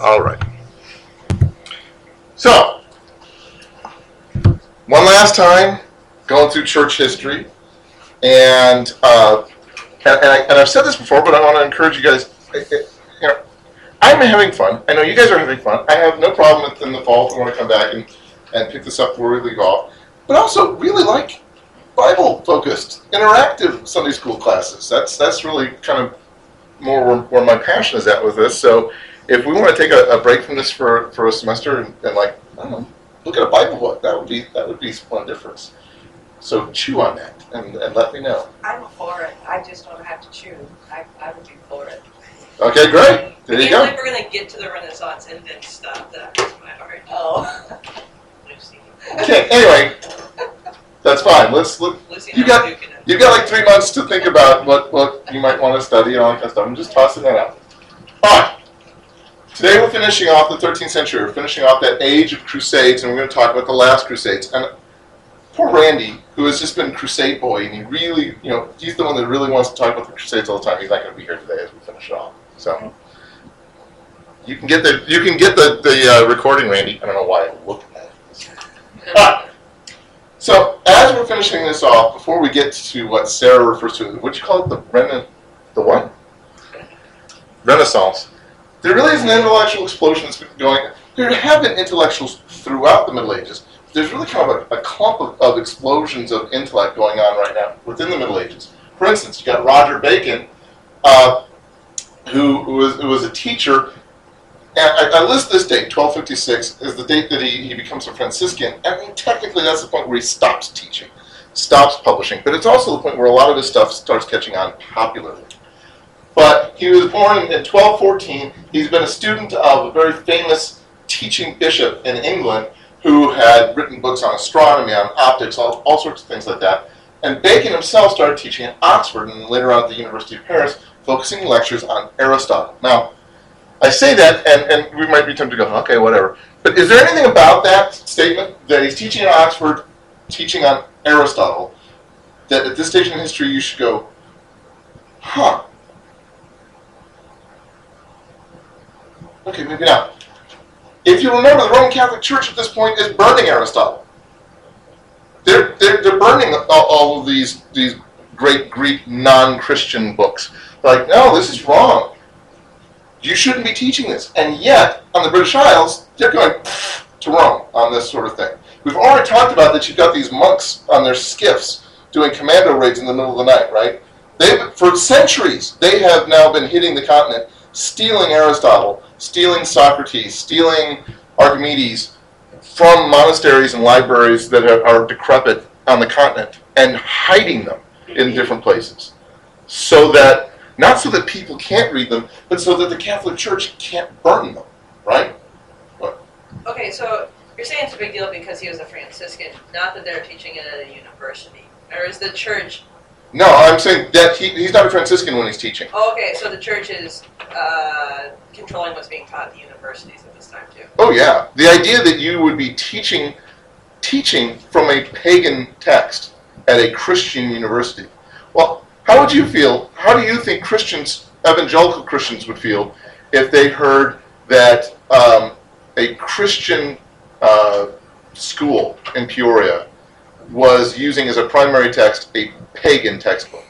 All right. So, one last time, going through church history, and uh, and, and, I, and I've said this before, but I want to encourage you guys. You know, I'm having fun. I know you guys are having fun. I have no problem in the fall if we want to come back and, and pick this up where we leave off. But also, really like Bible-focused, interactive Sunday school classes. That's that's really kind of more where, where my passion is at with this. So if we want to take a, a break from this for, for a semester and, and like I don't know, look at a Bible book, that would be that would be one difference. So chew on that and, and let me know. I'm for it. I just don't have to chew. I, I would be for it. Okay, great. There you I go. like we're gonna get to the Renaissance and then stop. That was my heart. Oh. Lucy. Okay. Anyway, that's fine. Let's look. Lucy You and I got- were duking it. You've got like three months to think about what, what you might want to study and all that kind of stuff. I'm just tossing that out. All right. Today we're finishing off the 13th century. We're finishing off that age of crusades, and we're going to talk about the last crusades. And poor Randy, who has just been crusade boy, and he really, you know, he's the one that really wants to talk about the crusades all the time. He's not going to be here today as we finish off. So you can get the you can get the the uh, recording, Randy. I don't know why I'm looking at it. Ah. So as we're finishing this off, before we get to what Sarah refers to, do you call it, the rena, the what? Renaissance. There really is an intellectual explosion that's been going. There have been intellectuals throughout the Middle Ages. There's really kind of a, a clump of, of explosions of intellect going on right now within the Middle Ages. For instance, you got Roger Bacon, uh, who, was, who was a teacher and I, I list this date, 1256, as the date that he, he becomes a Franciscan. I mean, technically, that's the point where he stops teaching, stops publishing. But it's also the point where a lot of his stuff starts catching on popularly. But he was born in, in 1214. He's been a student of a very famous teaching bishop in England who had written books on astronomy, on optics, all, all sorts of things like that. And Bacon himself started teaching at Oxford and later on at the University of Paris, focusing lectures on Aristotle. Now, I say that, and, and we might be tempted to go, okay, whatever. But is there anything about that statement that he's teaching at Oxford, teaching on Aristotle, that at this stage in history you should go, huh? Okay, maybe not. If you remember, the Roman Catholic Church at this point is burning Aristotle. They're, they're, they're burning all, of these, these great Greek non Christian books. They're like, no, this is wrong. You shouldn't be teaching this. And yet, on the British Isles, they're going to Rome on this sort of thing. We've already talked about that you've got these monks on their skiffs doing commando raids in the middle of the night, right? They, for centuries, they have now been hitting the continent, stealing Aristotle, stealing Socrates, stealing Archimedes from monasteries and libraries that are, are decrepit on the continent and hiding them in different places. So that not so that people can't read them, but so that the Catholic Church can't burn them, right? What? Okay, so you're saying it's a big deal because he was a Franciscan, not that they're teaching it at a university. Or is the church. No, I'm saying that he, he's not a Franciscan when he's teaching. Oh, okay, so the church is uh, controlling what's being taught at the universities at this time, too. Oh yeah, the idea that you would be teaching teaching from a pagan text at a Christian university. Well, how would you feel? How do you think Christians, evangelical Christians, would feel if they heard that um, a Christian uh, school in Peoria was using as a primary text a pagan textbook?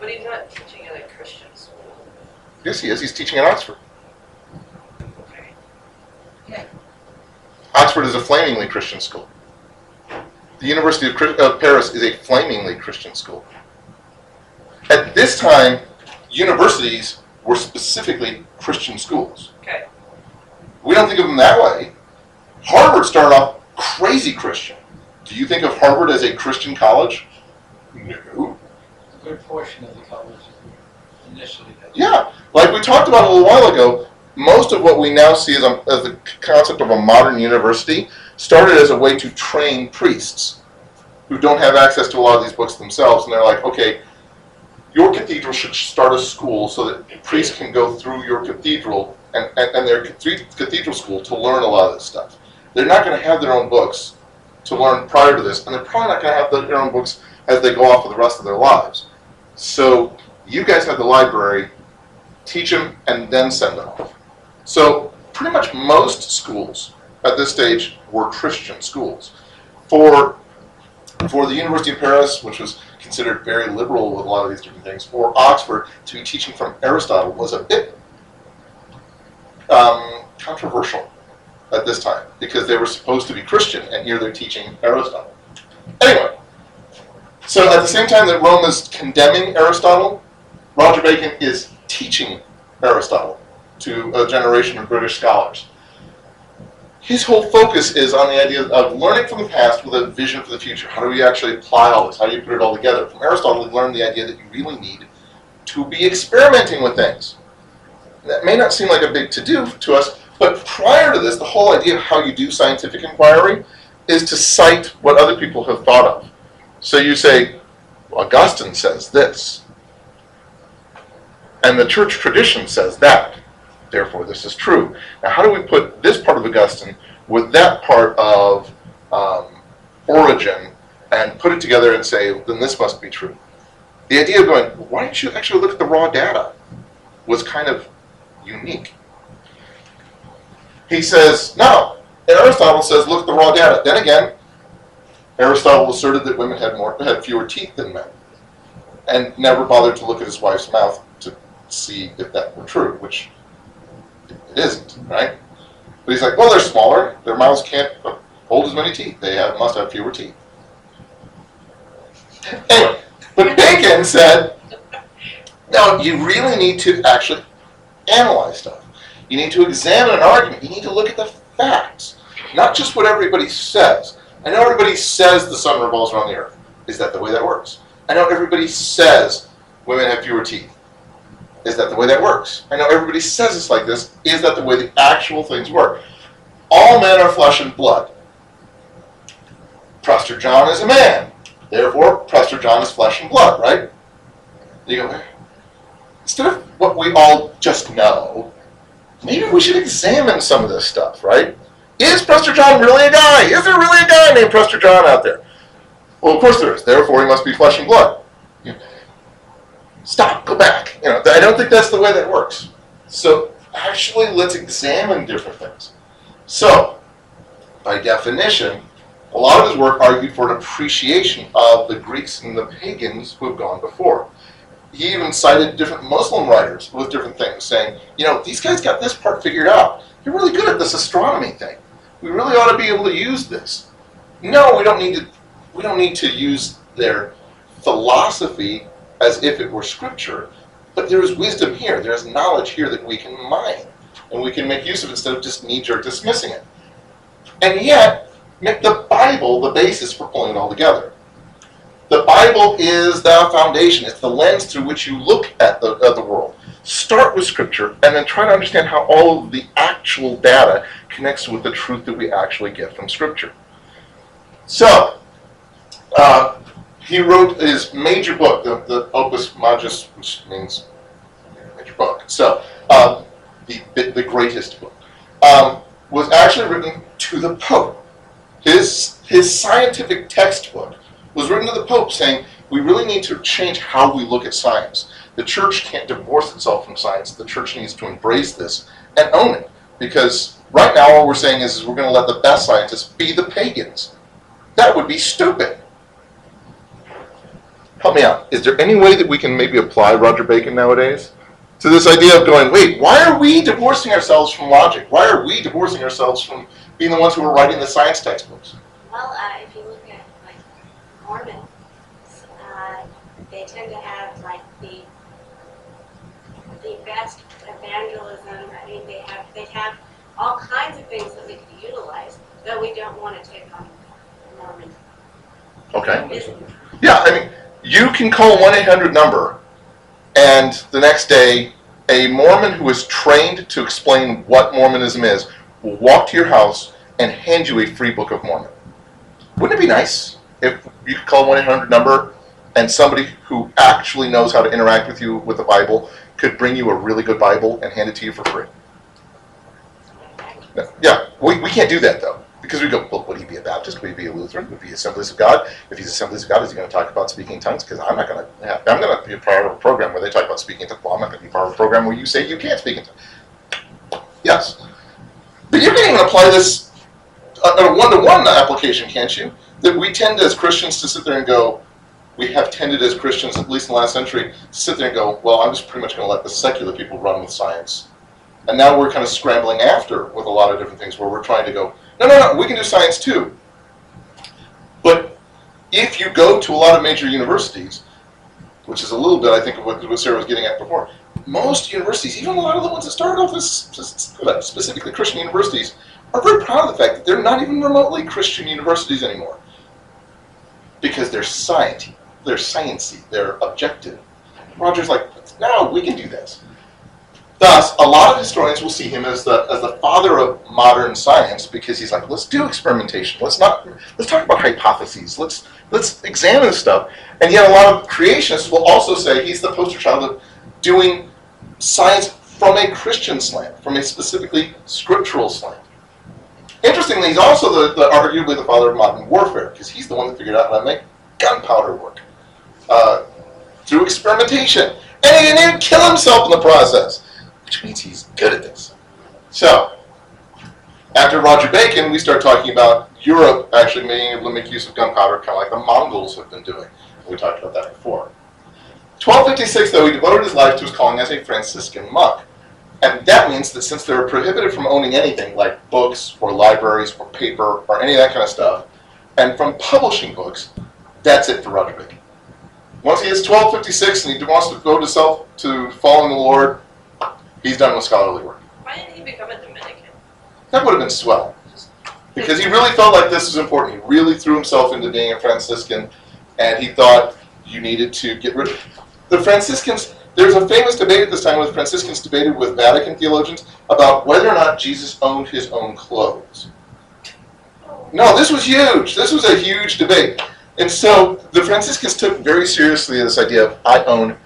But he's not teaching at a Christian school. Yes, he is. He's teaching at Oxford. Okay. Oxford is a flamingly Christian school. The University of, of uh, Paris is a flamingly Christian school. At this time, universities were specifically Christian schools. Okay. We don't think of them that way. Harvard started off crazy Christian. Do you think of Harvard as a Christian college? No. A good portion of the college initially. Yeah, like we talked about a little while ago, most of what we now see as, a, as the concept of a modern university started as a way to train priests who don't have access to a lot of these books themselves, and they're like, okay, your cathedral should start a school so that priests can go through your cathedral and, and, and their cathedral school to learn a lot of this stuff. They're not going to have their own books to learn prior to this, and they're probably not going to have their own books as they go off for the rest of their lives. So you guys have the library teach them, and then send them off. So pretty much most schools at this stage were Christian schools. For for the University of Paris, which was considered very liberal with a lot of these different things, for Oxford to be teaching from Aristotle was a bit um, controversial at this time because they were supposed to be Christian, and here they're teaching Aristotle. Anyway, so at the same time that Rome is condemning Aristotle, Roger Bacon is teaching Aristotle to a generation of British scholars. His whole focus is on the idea of learning from the past with a vision for the future. How do we actually apply all this? How do you put it all together? From Aristotle, we learned the idea that you really need to be experimenting with things. That may not seem like a big to do to us, but prior to this, the whole idea of how you do scientific inquiry is to cite what other people have thought of. So you say, Augustine says this, and the church tradition says that. Therefore, this is true. Now, how do we put this part of Augustine with that part of um, Origen and put it together and say, then this must be true? The idea of going, why don't you actually look at the raw data was kind of unique. He says, no. Aristotle says, look at the raw data. Then again, Aristotle asserted that women had more had fewer teeth than men, and never bothered to look at his wife's mouth to see if that were true, which it isn't, right? But he's like, well, they're smaller. Their mouths can't hold as many teeth. They have, must have fewer teeth. Anyway, but Bacon said, no, you really need to actually analyze stuff. You need to examine an argument. You need to look at the facts, not just what everybody says. I know everybody says the sun revolves around the earth. Is that the way that works? I know everybody says women have fewer teeth. Is that the way that works? I know everybody says it's like this. Is that the way the actual things work? All men are flesh and blood. Prester John is a man. Therefore, Prester John is flesh and blood, right? You go, instead of what we all just know, maybe we should examine some of this stuff, right? Is Prester John really a guy? Is there really a guy named Prester John out there? Well, of course there is. Therefore, he must be flesh and blood. Stop. Go back. You know, I don't think that's the way that works. So, actually, let's examine different things. So, by definition, a lot of his work argued for an appreciation of the Greeks and the pagans who have gone before. He even cited different Muslim writers with different things, saying, you know, these guys got this part figured out. They're really good at this astronomy thing. We really ought to be able to use this. No, we don't need to. We don't need to use their philosophy as if it were scripture. But there is wisdom here. There is knowledge here that we can mine, and we can make use of instead of just knee-jerk dismissing it. And yet, make the Bible the basis for pulling it all together. The Bible is the foundation. It's the lens through which you look at the, at the world. Start with Scripture and then try to understand how all of the actual data connects with the truth that we actually get from Scripture. So, uh, he wrote his major book, the, the Opus Majus, which means major book. So, uh, the, the, greatest book, um, was actually written to the Pope. His, his scientific textbook was written to the Pope saying, we really need to change how we look at science. The church can't divorce itself from science. The church needs to embrace this and own it. Because right now, all we're saying is, is we're going to let the best scientists be the pagans. That would be stupid. Help me out. Is there any way that we can maybe apply Roger Bacon nowadays? To this idea of going, wait, why are we divorcing ourselves from logic? Why are we divorcing ourselves from being the ones who are writing the science textbooks? Well, uh, if you look Mormons, uh, they tend to have like the the best evangelism. I mean, they have they have all kinds of things that we could utilize, though we don't want to take on Mormon. Okay. Yeah, I mean, you can call 1 800 number, and the next day, a Mormon who is trained to explain what Mormonism is will walk to your house and hand you a free Book of Mormon. Wouldn't it be nice if you call 1 800 number and somebody who actually knows how to interact with you with the Bible could bring you a really good Bible and hand it to you for free? Yeah, we, we can't do that though. Because we go, well, would he be a Baptist? Would he be a Lutheran? Would he be Assemblies of God? If he's Assemblies of God, is he going to talk about speaking in tongues? Because I'm not going to. Have, I'm going to be a part of a program where they talk about speaking in tongues. Well, I'm not going to be part of a program where you say you can't speak in tongues. Yes, but you can even apply this Uh, a one-to-one application, can't you? That we tend as Christians to sit there and go, we have tended as Christians, at least in the last century, to sit there and go, well, I'm just pretty much going to let the secular people run with science. And now we're kind of scrambling after with a lot of different things where we're trying to go, no, no, no, we can do science too. But if you go to a lot of major universities, which is a little bit, I think, of what, what Sarah was getting at before, most universities, even a lot of the ones that started off as uh, specifically Christian universities, are very proud of the fact that they're not even remotely Christian universities anymore. Because they're science, they're sciencey, they're objective. Roger's like, no, we can do this. Thus, a lot of historians will see him as the as the father of modern science because he's like, let's do experimentation. Let's not let's talk about hypotheses. Let's let's examine stuff. And yet, a lot of creationists will also say he's the poster child of doing science from a Christian slant, from a specifically scriptural slant. Interestingly, he's also the, the arguably the father of modern warfare because he's the one that figured out how to make gunpowder work uh, through experimentation, and he didn't even kill himself in the process which means he's good at this. So, after Roger Bacon, we start talking about Europe actually being able to make use of gunpowder, kind of like the Mongols have been doing. We talked about that before. 1256, though, he devoted his life to his calling as a Franciscan monk. And that means that since they're prohibited from owning anything like books or libraries or paper or any of that kind of stuff, and from publishing books, that's it for Roger Bacon. Once he hits 1256 and he wants to devote himself to following the Lord, he's done with scholarly work. Why didn't he become a Dominican? That would have been swell. Because he really felt like this was important. He really threw himself into being a Franciscan, and he thought you needed to get rid of the Franciscans. There's a famous debate at this time the Franciscans debated with Vatican theologians about whether or not Jesus owned his own clothes. No, this was huge. This was a huge debate. And so the Franciscans took very seriously this idea of I own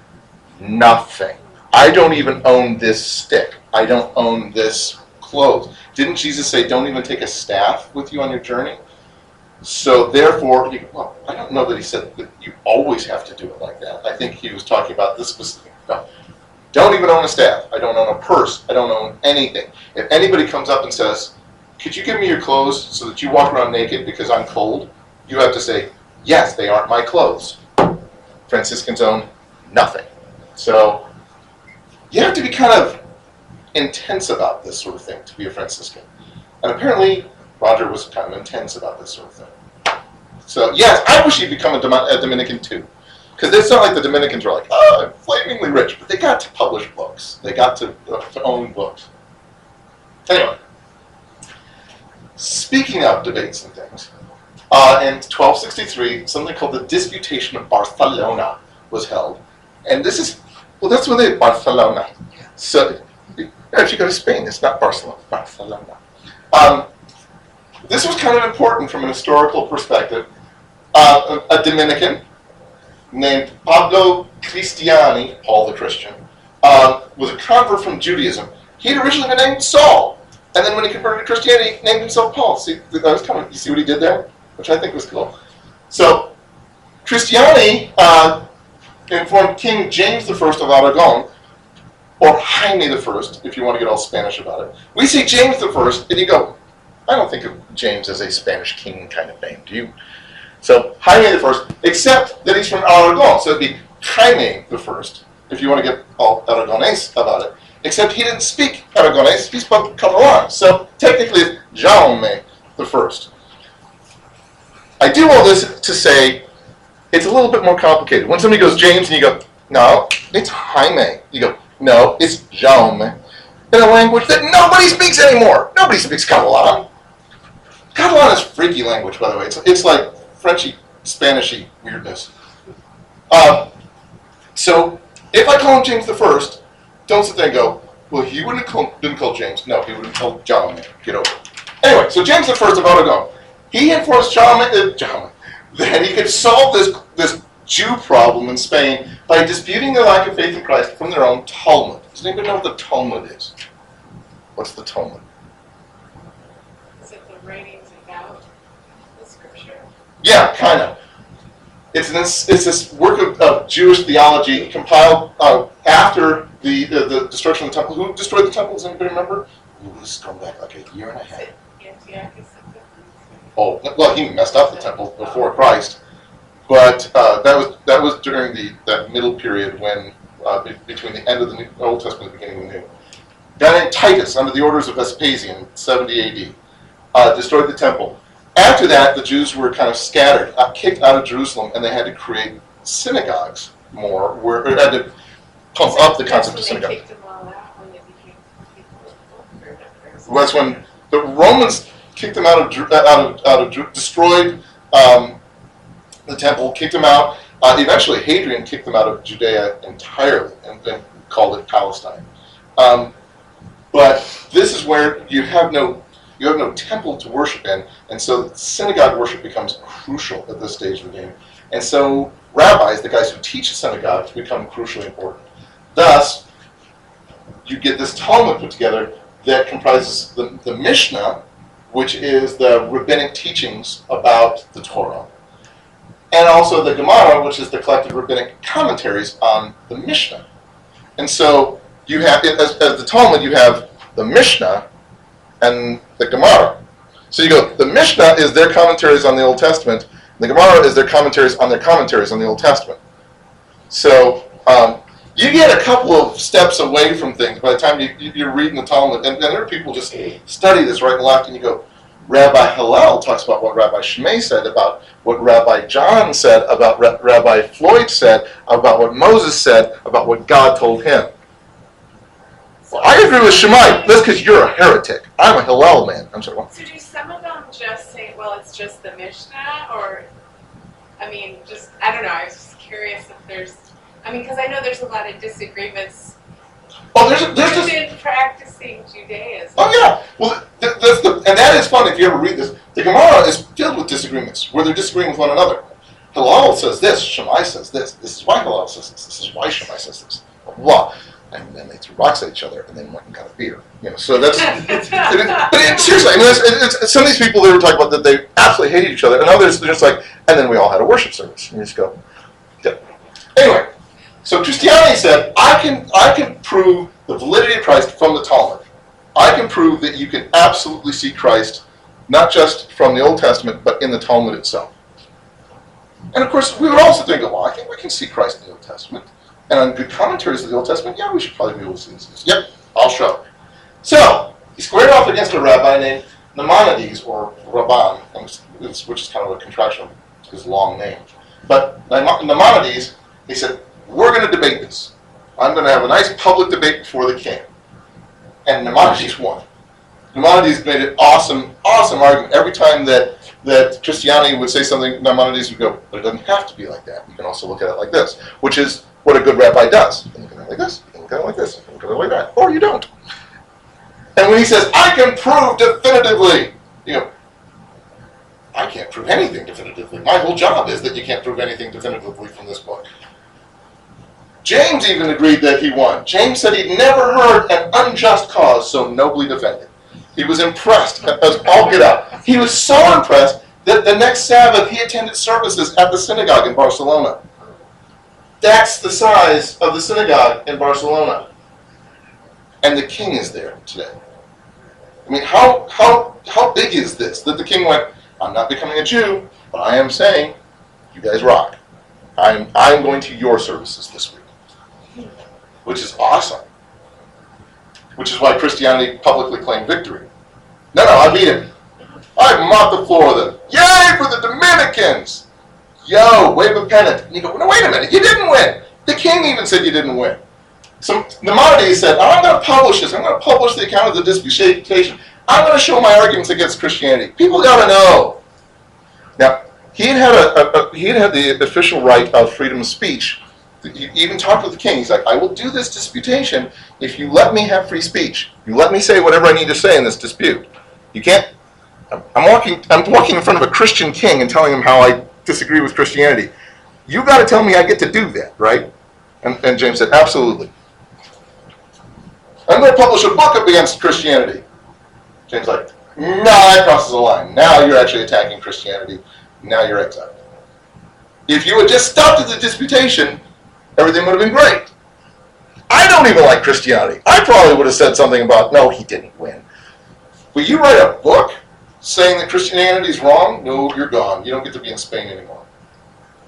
nothing. I don't even own this stick. I don't own this clothes. Didn't Jesus say, don't even take a staff with you on your journey? So therefore, he, well, I don't know that he said that you always have to do it like that. I think he was talking about this specific. No, don't even own a staff. I don't own a purse. I don't own anything. If anybody comes up and says, could you give me your clothes so that you walk around naked because I'm cold? You have to say, yes, they aren't my clothes. Franciscans own nothing. So you have to be kind of intense about this sort of thing to be a Franciscan. And apparently, Roger was kind of intense about this sort of thing. So, yes, I wish he'd become a, Dominican too. Because it's not like the Dominicans are like, oh, I'm flamingly rich. But they got to publish books, they got to, uh, to own books. Anyway, speaking of debates and things, uh, in 1263, something called the Disputation of Barcelona was held. And this is, well, that's where they, Barcelona. So, if you go to Spain, it's not Barcelona, Barcelona. Um, this was kind of important from an historical perspective. Uh, a, a, Dominican named Pablo Cristiani, Paul the Christian, uh, was a convert from Judaism. He had originally been named Saul, and then when he converted to Christianity, he named himself Paul. See, that was kind of, you see what he did there? Which I think was cool. So, Cristiani uh, informed King James I of Aragon or Jaime First, if you want to get all Spanish about it. We see James First, and you go, I don't think of James as a Spanish king kind of name, do you? So Jaime the First, except that he's from Aragon, so it'd be Jaime the First, if you want to get all Aragonese about it. Except he didn't speak Aragonese, he spoke Catalan, so technically it's Jaume the First. I do all this to say it's a little bit more complicated. When somebody goes James and you go, no, it's Jaime. You go, no, it's Jaume. In a language that nobody speaks anymore. Nobody speaks Catalan. Catalan is freaky language, by the way. It's, it's like Frenchy, Spanishy weirdness. Uh, so if I call him James the First, don't sit there and go, well, he wouldn't have been called James. No, he would have called Jaume. Get over it. Anyway, so James the First of Aragon, he informs Jaume, uh, Jaume that he could solve this, this Jew problem in Spain by disputing their lack of faith in Christ from their own Talmud. Does anybody know what the Talmud is? What's the Talmud? Is it the and Yeah, kind of. It's this, it's this work of, of Jewish theology compiled uh, after the, the the destruction of the temple. Who destroyed the temple? Does anybody remember? Ooh, this is going back like a year and a half. Oh, well, he messed up the temple before Christ, but uh, that was that was during the that middle period when uh, be- between the end of the New, Old Testament and the beginning of the New. A guy named Titus, under the orders of Vespasian, 70 A.D., uh, destroyed the temple. After that, the Jews were kind of scattered, uh, kicked out of Jerusalem, and they had to create synagogues more, where or had to pump up the concept of synagogue. kicked them all out when they became people. or- or- Well, that's when the Romans kicked them out of uh, out of out of destroyed um, the temple, kicked them out. Uh, eventually, Hadrian kicked them out of Judea entirely and then called it Palestine. Um, but this is where you have no you have no temple to worship in, and so synagogue worship becomes crucial at this stage of the game. And so rabbis, the guys who teach synagogues, become crucially important. Thus, you get this Talmud put together that comprises the, the Mishnah, which is the rabbinic teachings about the Torah, and also the Gemara, which is the collected rabbinic commentaries on the Mishnah. And so you have, as, as the Talmud, you have the Mishnah and the Gemara. So you go, the Mishnah is their commentaries on the Old Testament, the Gemara is their commentaries on their commentaries on the Old Testament. So um, you get a couple of steps away from things by the time you, you're reading the Talmud, and, and there are people just study this right and left, and you go, Rabbi Hillel talks about what Rabbi Shammai said, about what Rabbi John said, about Ra- Rabbi Floyd said, about what Moses said, about what God told him. Well, I agree with Shammai. That's because you're a heretic. I'm a Hillel man. I'm sorry. What? So do some of them just say, well, it's just the Mishnah, or, I mean, just, I don't know, I was just curious if there's, I mean, because I know there's a lot of disagreements Oh, there's a, there's just practicing Judaism. Oh yeah. Well, th- that's the and that is fun if you ever read this. The Gemara is filled with disagreements where they're disagreeing with one another. Hillel says this, Shammai says this. This is why Hillel says this. This is why Shammai says this. Blah. And then they threw rocks at each other and then went and got a beer. You know. So that's. it is- but it, seriously, I mean, it's, it's, it's, some of these people they were talking about that they absolutely hated each other, and others they're just like, and then we all had a worship service, and you just go. Yeah. Anyway, so Cristiani said, I can I can prove the validity of Christ from the Talmud. I can prove that you can absolutely see Christ, not just from the Old Testament, but in the Talmud itself. And of course, we would also think, well, I think we can see Christ in the Old Testament. And on good commentaries of the Old Testament, yeah, we should probably be able to see this. Yep, I'll show. So, he squared off against a rabbi named Maimonides, or Ramban, which is kind of a contraction of his long name. But Maimonides, he said, we're going to debate this. I'm going to have a nice public debate before the king. And Maimonides won. Maimonides made an awesome, awesome argument. Every time that, that Cristiani would say something, Maimonides would go, but it doesn't have to be like that. You can also look at it like this, which is what a good rabbi does. You can look at it like this, you can look at it like this, you can look at it like that, or you don't. And when he says, I can prove definitively, you know, I can't prove anything definitively. My whole job is that you can't prove anything definitively from this book. James even agreed that he won. James said he'd never heard an unjust cause so nobly defended. He was impressed as all get out. He was so impressed that the next Sabbath he attended services at the synagogue in Barcelona. That's the size of the synagogue in Barcelona. And the king is there today. I mean, how, how, how big is this that the king went, I'm not becoming a Jew, but I am saying, you guys rock. I'm, I'm going to your services this week, which is awesome. Which is why Cristiani publicly claimed victory. No, no, I beat him. I mopped the floor them. Yay for the Dominicans! Yo, wave a pennant. And you go, no, wait a minute, you didn't win. The king even said you didn't win. So Maimonides said, oh, I'm going to publish this. I'm going to publish the account of the disputation. I'm going to show my arguments against Christianity. People got to know. Now, he had had a, a, a he had had the official right of freedom of speech. He even talked with the king. He's like, I will do this disputation if you let me have free speech. You let me say whatever I need to say in this dispute. You can't. I'm walking. I'm walking in front of a Christian king and telling him how I disagree with Christianity. You got to tell me I get to do that, right? And, and James said, absolutely. I'm going to publish a book up against Christianity. James like, no, that crosses the line. Now you're actually attacking Christianity. Now you're exiled. If you had just stopped at the disputation, everything would have been great. I don't even like Christianity. I probably would have said something about, no, he didn't win. Will you write a book saying that Christianity is wrong? No, you're gone. You don't get to be in Spain anymore.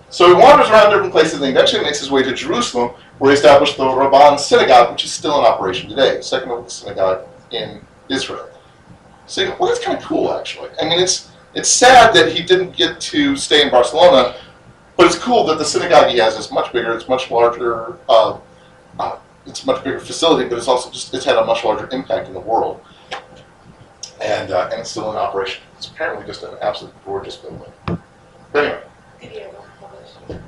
So he wanders around different places and eventually makes his way to Jerusalem, where he established the Ramban synagogue, which is still in operation today, second oldest synagogue in Israel. So well, that's kind of cool, actually. I mean, it's it's sad that he didn't get to stay in Barcelona, but it's cool that the synagogue he has is much bigger. It's much larger. Uh, uh, it's a much bigger facility, but it's also just it's had a much larger impact in the world, and uh, and it's still in operation. It's apparently just an absolute gorgeous building. But anyway. Did he ever publish?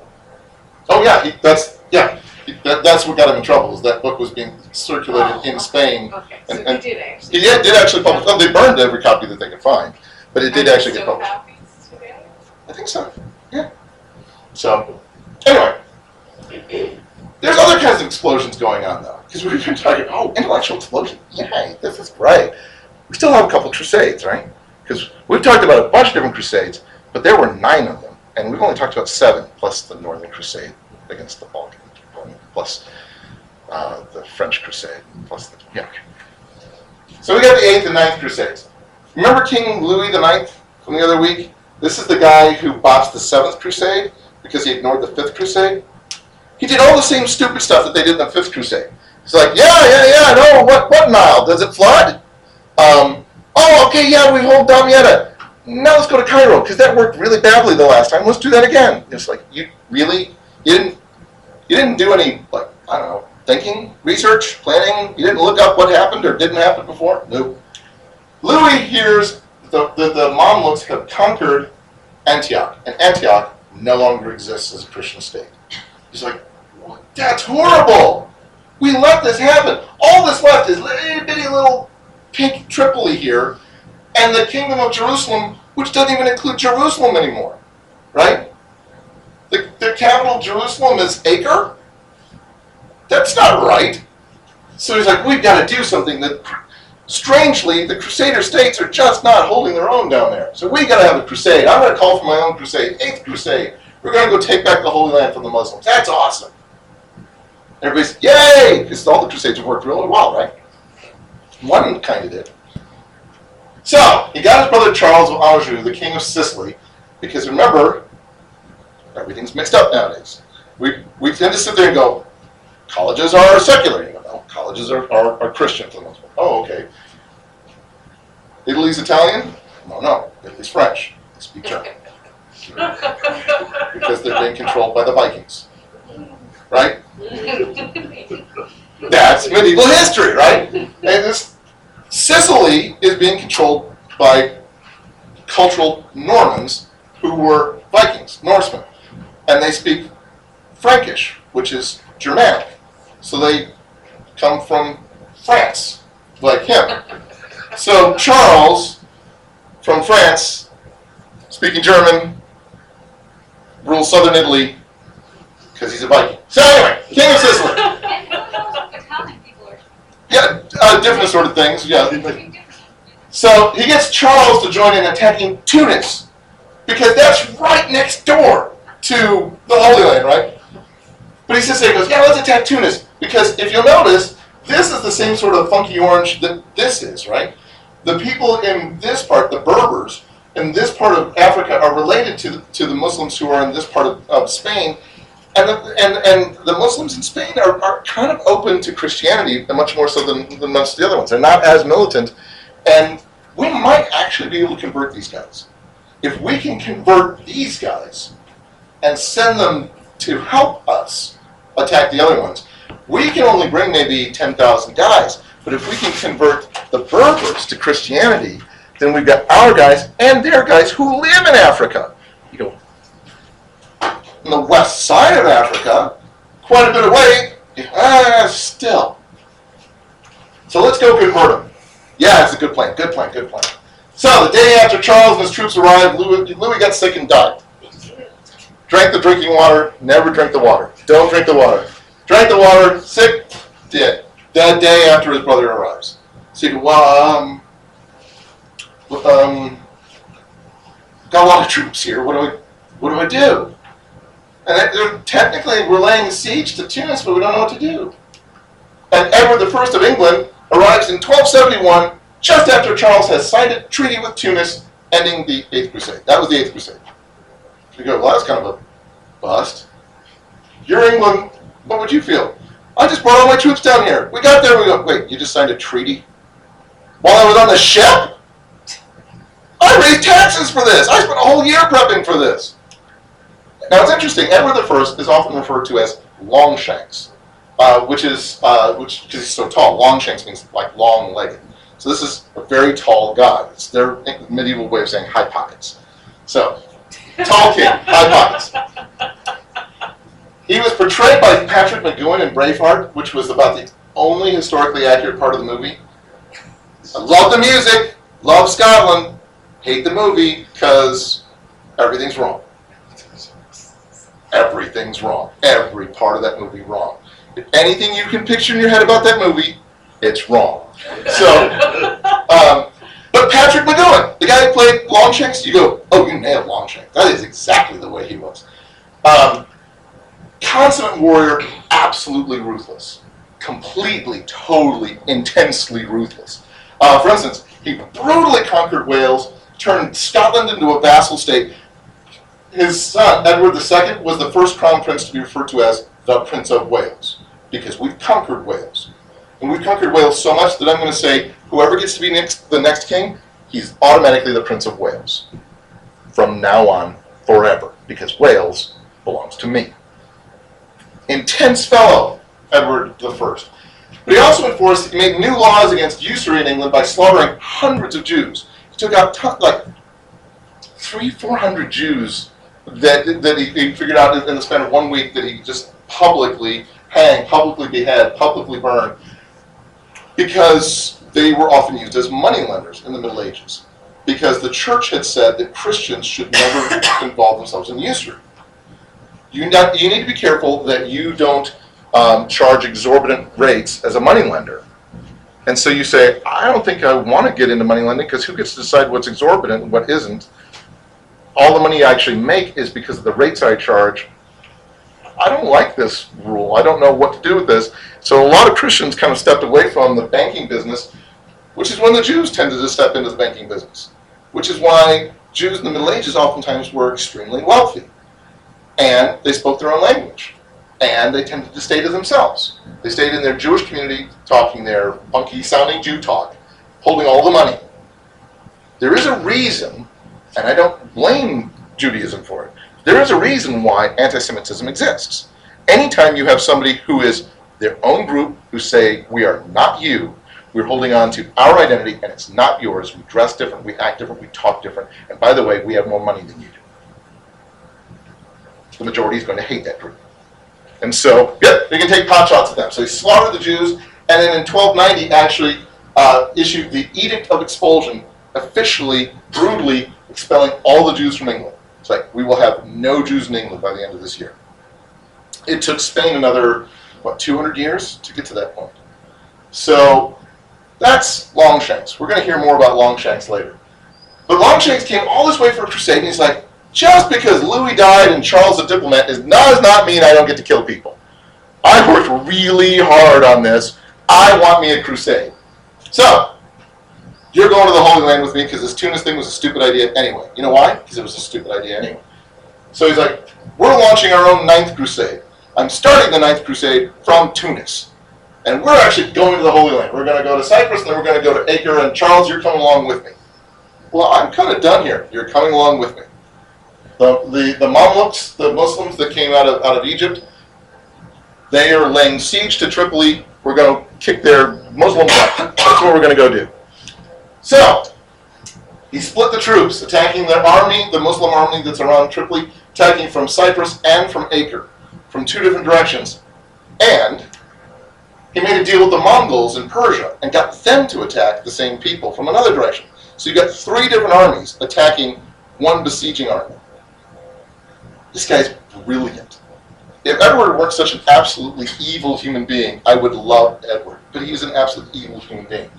Oh yeah, he, that's yeah. He, that, that's what got him in trouble. Is that book was being circulated in Spain. Okay, so And- and- he did actually. He did, did actually publish. Oh, they burned every copy that they could find, but it did Are actually get published. copies today? I think so. Yeah. So anyway, there's other kinds of explosions going on though, because we've been talking. Oh, intellectual explosion! Yay, this is great. We still have a couple crusades, right? Because we've talked about a bunch of different crusades, but there were nine of them, and we've only talked about seven, plus the Northern Crusade against the Balkan, plus uh, the French Crusade, plus the yeah. So we got the eighth and ninth crusades. Remember King Louis the Ninth from the other week? This is the guy who botched the seventh crusade because he ignored the fifth crusade. He did all the same stupid stuff that they did in the fifth crusade. He's like, yeah, yeah, yeah, no, what, what Nile? Does it flood? Um, oh, okay, yeah, we hold Damietta. Now let's go to Cairo because that worked really badly the last time. Let's do that again. It's like you really you didn't you didn't do any like I don't know thinking, research, planning. You didn't look up what happened or didn't happen before. Nope. Louis hears the, the, the Mamluks have conquered Antioch, and Antioch no longer exists as a Christian state. He's like, that's horrible. We let this happen. All that's left is little bitty little pink Tripoli here, and the kingdom of Jerusalem, which doesn't even include Jerusalem anymore, right? The, the capital Jerusalem is Acre. That's not right. So he's like, we've got to do something that strangely, the Crusader states are just not holding their own down there. So we got to have a crusade. I'm going to call for my own crusade, eighth crusade. We're going to go take back the Holy Land from the Muslims. That's awesome. Everybody's yay because all the crusades have worked really well, right? One kind of did. So he got his brother Charles of Anjou, the king of Sicily, because remember, everything's mixed up nowadays. We we tend to sit there and go, colleges are secular. You know, colleges are, are, are Christian for the most part. Oh, okay. Italy's Italian? No, no. Italy's French. They speak German because they're being controlled by the Vikings. Right? That's medieval history, right? And this Sicily is being controlled by cultural Normans who were Vikings, Norsemen, and they speak Frankish, which is Germanic. So they come from France, like him. So Charles, from France, speaking German, rules southern Italy because he's a Viking. So anyway, king of Sicily. Yeah, uh, different sort of things. Yeah. So he gets Charles to join in attacking Tunis because that's right next door to the Holy Land, right? But he sits there and goes, "Yeah, let's attack Tunis because if you'll notice, this is the same sort of funky orange that this is, right? The people in this part, the Berbers, in this part of Africa, are related to the, to the Muslims who are in this part of, of Spain." And the, and, and the Muslims in Spain are, are kind of open to Christianity, much more so than, than most of the other ones. They're not as militant and we might actually be able to convert these guys. If we can convert these guys and send them to help us attack the other ones, we can only bring maybe 10,000 guys. But if we can convert the Berbers to Christianity, then we've got our guys and their guys who live in Africa. The west side of Africa, quite a bit away, ah, still. So let's go convert them. Yeah, it's a good plan. Good plan. Good plan. So the day after Charles and his troops arrived, Louis, Louis got sick and died. Drank the drinking water. Never drink the water. Don't drink the water. Drank the water. Sick. Dead. That day after his brother arrives. So you go, well, um, um, got a lot of troops here. What do I, what do I do? And they- they're technically we're laying siege to Tunis, but we don't know what to do. And Edward I of England arrives in 1271, just after Charles has signed a treaty with Tunis, ending the Eighth Crusade. That was the Eighth Crusade. You go, well, that's kind of a bust. You're England. What would you feel? I just brought all my troops down here. We got there. We go. Wait, you just signed a treaty while I was on the ship? I raised taxes for this. I spent a whole year prepping for this. Now it's interesting. Edward I is often referred to as Longshanks, uh, which is uh, which because he's so tall. Longshanks means like long-legged. So this is a very tall guy. It's their medieval way of saying high pockets. So tall king, high pockets. He was portrayed by Patrick McGoohan in Braveheart, which was about the only historically accurate part of the movie. I love the music, love Scotland, hate the movie because everything's wrong. Everything's wrong. Every part of that movie wrong. If anything you can picture in your head about that movie, it's wrong. So, um, but Patrick McGoohan, the guy who played Longshanks, you go, oh, you nailed Longshanks. That is exactly the way he was. Um, consummate warrior, absolutely ruthless. Completely, totally, intensely ruthless. Uh, for instance, he brutally conquered Wales, turned Scotland into a vassal state. His son, Edward II, was the first crown prince to be referred to as the Prince of Wales, because we've conquered Wales. And we've conquered Wales so much that I'm going to say whoever gets to be next, the next king, he's automatically the Prince of Wales. From now on, forever, because Wales belongs to me. Intense fellow, Edward I. But he also enforced, he made new laws against usury in England by slaughtering hundreds of Jews. He took out ton, like three, four hundred Jews that, that he, he figured out in the span of one week that he just publicly hanged, publicly beheaded, publicly burned, because they were often used as money lenders in the Middle Ages. Because the church had said that Christians should never involve themselves in usury. You, not, you need to be careful that you don't um, charge exorbitant rates as a money lender. And so you say, I don't think I want to get into money lending because who gets to decide what's exorbitant and what isn't? All the money I actually make is because of the rates I charge. I don't like this rule. I don't know what to do with this. So a lot of Christians kind of stepped away from the banking business, which is when the Jews tended to step into the banking business, which is why Jews in the Middle Ages oftentimes were extremely wealthy. And they spoke their own language and they tended to stay to themselves. They stayed in their Jewish community talking their funky sounding Jew talk, holding all the money. There is a reason, and I don't blame Judaism for it, there is a reason why anti Semitism exists. Anytime you have somebody who is their own group who say, We are not you, we're holding on to our identity and it's not yours, we dress different, we act different, we talk different, and by the way, we have more money than you do. The majority is going to hate that group. And so, yep, we can take pot shots at them. So he slaughtered the Jews, and then in 1290 actually uh, issued the Edict of Expulsion, officially, brutally expelling all the Jews from England. It's like, we will have no Jews in England by the end of this year. It took Spain another, what, 200 years to get to that point. So that's Longshanks. We're going to hear more about Longshanks later. But Longshanks came all this way for a crusade, and he's like, just because Louis died and Charles the diplomat does not mean I don't get to kill people. I worked really hard on this. I want me a crusade. So, you're going to the Holy Land with me because this Tunis thing was a stupid idea anyway. You know why? Because it was a stupid idea anyway. So he's like, we're launching our own ninth crusade. I'm starting the ninth crusade from Tunis. And we're actually going to the Holy Land. We're going to go to Cyprus, and then we're going to go to Acre, and Charles, you're coming along with me. Well, I'm kind of done here. You're coming along with me. The, the, the Mamluks, the Muslims that came out of, out of Egypt, they are laying siege to Tripoli. We're going to kick their Muslims out. That's what we're going to go do. So, he split the troops, attacking their army, the Muslim army that's around Tripoli, attacking from Cyprus and from Acre, from two different directions. And he made a deal with the Mongols in Persia and got them to attack the same people from another direction. So you got three different armies attacking one besieging army. This guy's brilliant. If Edward weren't such an absolutely evil human being, I would love Edward. But he's an absolute evil human being.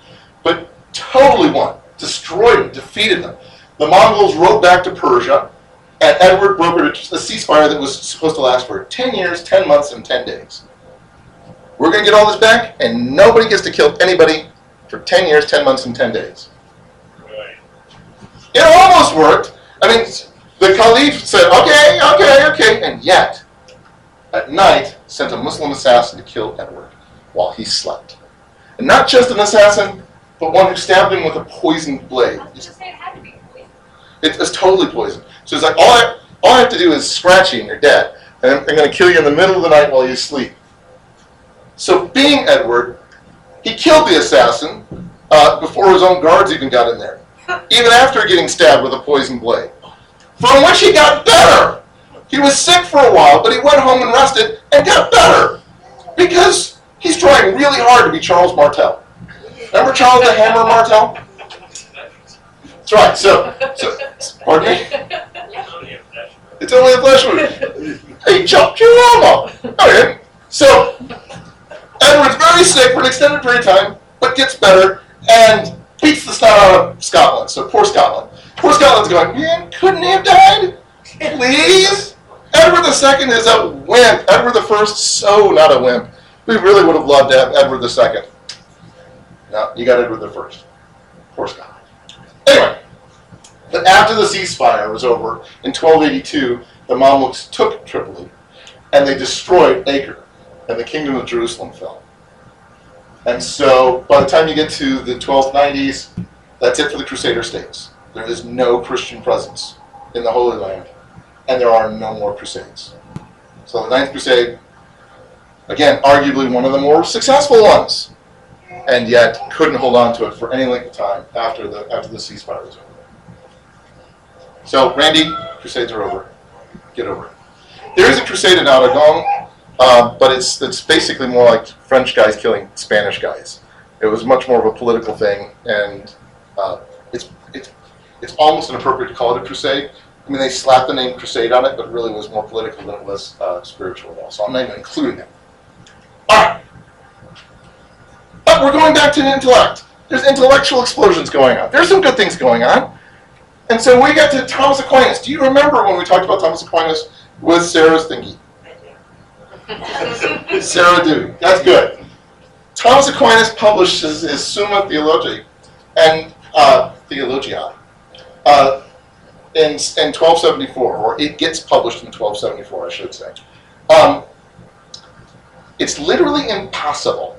But totally won, destroyed them, defeated them. The Mongols rode back to Persia, and Edward brokered a ceasefire that was supposed to last for 10 years, 10 months, and 10 days. We're going to get all this back, and nobody gets to kill anybody for 10 years, 10 months, and 10 days. Right. It almost worked. I mean, the Caliph said, okay, okay, okay, and yet, at night, sent a Muslim assassin to kill Edward while he slept. And not just an assassin, but one who stabbed him with a poisoned blade. I was say it had to be poison. It, it's totally poisoned. So it's like, all I, all I have to do is scratch you and you're dead. And I'm, I'm going to kill you in the middle of the night while you sleep. So being Edward, he killed the assassin uh, before his own guards even got in there. Even after getting stabbed with a poisoned blade. From which he got better. He was sick for a while, but he went home and rested and got better. Because he's trying really hard to be Charles Martel. Remember Charles the Hammer Martel? That's right. So, so pardon me? It's only a flesh wound. He chopped your arm off. Okay. So, Edward's very sick for an extended period of time, but gets better and beats the snot out of Scotland. So, poor Scotland. Poor Scotland's going, man, couldn't he have died? Please? Edward II is a wimp. Edward I, so not a wimp. We really would have loved to have Edward II. No, you got Edward I. Poor Scotland. Anyway, but after the ceasefire was over in 1282, the Mamluks took Tripoli and they destroyed Acre, and the kingdom of Jerusalem fell. And so by the time you get to the 1290s, that's it for the Crusader states. There is no Christian presence in the Holy Land, and there are no more Crusades. So the Ninth Crusade, again, arguably one of the more successful ones, and yet couldn't hold on to it for any length of time after the after the ceasefire was over. So, Randy, Crusades are over. Get over it. There is a crusade in Aragon, uh, but it's it's basically more like French guys killing Spanish guys. It was much more of a political thing, and uh, it's it's it's almost inappropriate to call it a crusade. I mean, they slapped the name crusade on it, but it really was more political than it was uh, spiritual at all. So I'm not even including it. All right. But we're going back to the intellect. There's intellectual explosions going on. There's some good things going on. And so we get to Thomas Aquinas. Do you remember when we talked about Thomas Aquinas with Sarah's thingy? Sarah do. That's good. Thomas Aquinas published his, his Summa Theologiae and uh, Theologia uh, in, in 1274, or it gets published in 1274, I should say. Um, it's literally impossible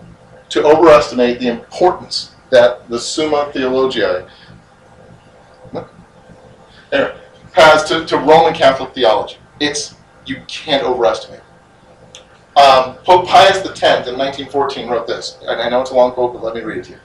to overestimate the importance that the Summa Theologiae has to, to Roman Catholic theology. It's you can't overestimate. Um, Pope Pius X in 1914 wrote this, and I know it's a long quote, but let me read it to you.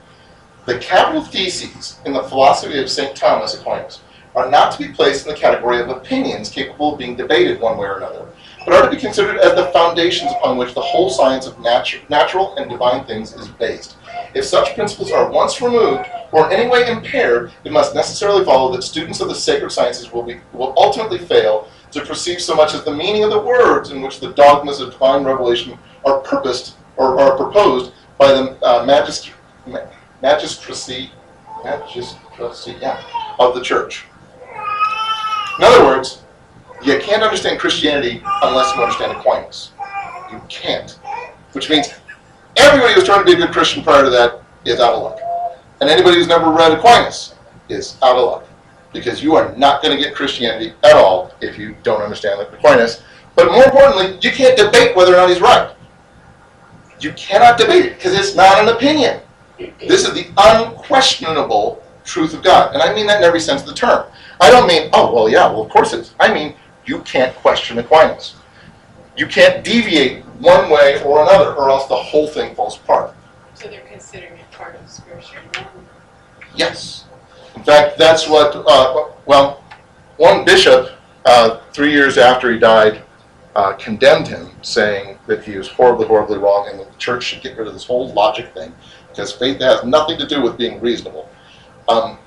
The capital theses in the philosophy of St. Thomas Aquinas are not to be placed in the category of opinions capable of being debated one way or another, but are to be considered as the foundations upon which the whole science of natu- natural and divine things is based. If such principles are once removed or in any way impaired, it must necessarily follow that students of the sacred sciences will, be, will ultimately fail to perceive so much as the meaning of the words in which the dogmas of divine revelation are purposed or are proposed by the uh, ma- magistracy, magistracy yeah, of the church. In other words, you can't understand Christianity unless you understand Aquinas. You can't. Which means everybody who's trying to be a good Christian prior to that is out of luck. And anybody who's never read Aquinas is out of luck. Because you are not going to get Christianity at all if you don't understand Aquinas. But more importantly, you can't debate whether or not he's right. You cannot debate it because it's not an opinion. This is the unquestionable truth of God. And I mean that in every sense of the term. I don't mean, oh, well, yeah, well, of course it is. I mean, you can't question Aquinas. You can't deviate one way or another, or else the whole thing falls apart. So they're considering it part of scripture. Yes. In fact, that's what, uh, well, one bishop, uh, three years after he died, uh, condemned him, saying that he was horribly, horribly wrong and that the church should get rid of this whole logic thing because faith has nothing to do with being reasonable. Um,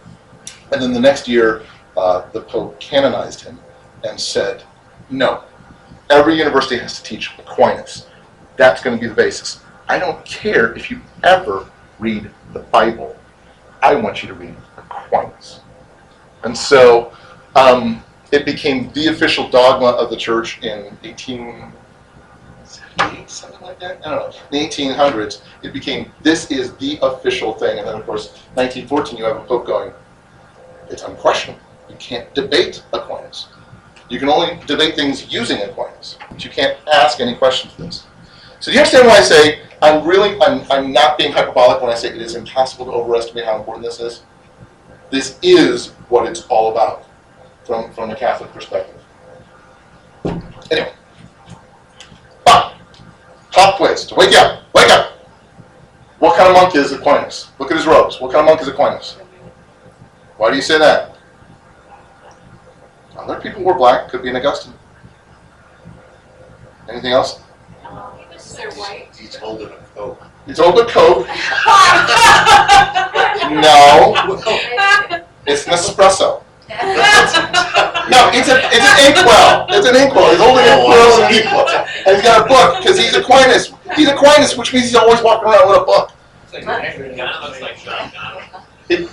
and then the next year, uh, the Pope canonized him and said, no, every university has to teach Aquinas. That's going to be the basis. I don't care if you ever read the Bible. I want you to read Aquinas. And so um, it became the official dogma of the church in 1878, something like that. I don't know. In the 1800s, it became this is the official thing. And then, of course, 1914, you have a pope going, it's unquestionable. You can't debate Aquinas. You can only debate things using Aquinas, but you can't ask any questions to this. So do you understand why I say I'm really I'm, I'm not being hyperbolic when I say it is impossible to overestimate how important this is? This is what it's all about from, from the Catholic perspective. Anyway. But pop quiz to wake you up. Wake up! What kind of monk is Aquinas? Look at his robes. What kind of monk is Aquinas? Why do you say that? Other people wore black, could be an Augustine. Anything else? They're white. He's holding a coat. It's old a Coke. No, it's Nespresso. No, it's a it's an inkwell. It's an inkwell. He's holding an inkwell oh, and, he, and he's got a book because he's Aquinas. He's Aquinas, which means he's always walking around with a book. It's like an angry- Kind of looks like Sean Connery.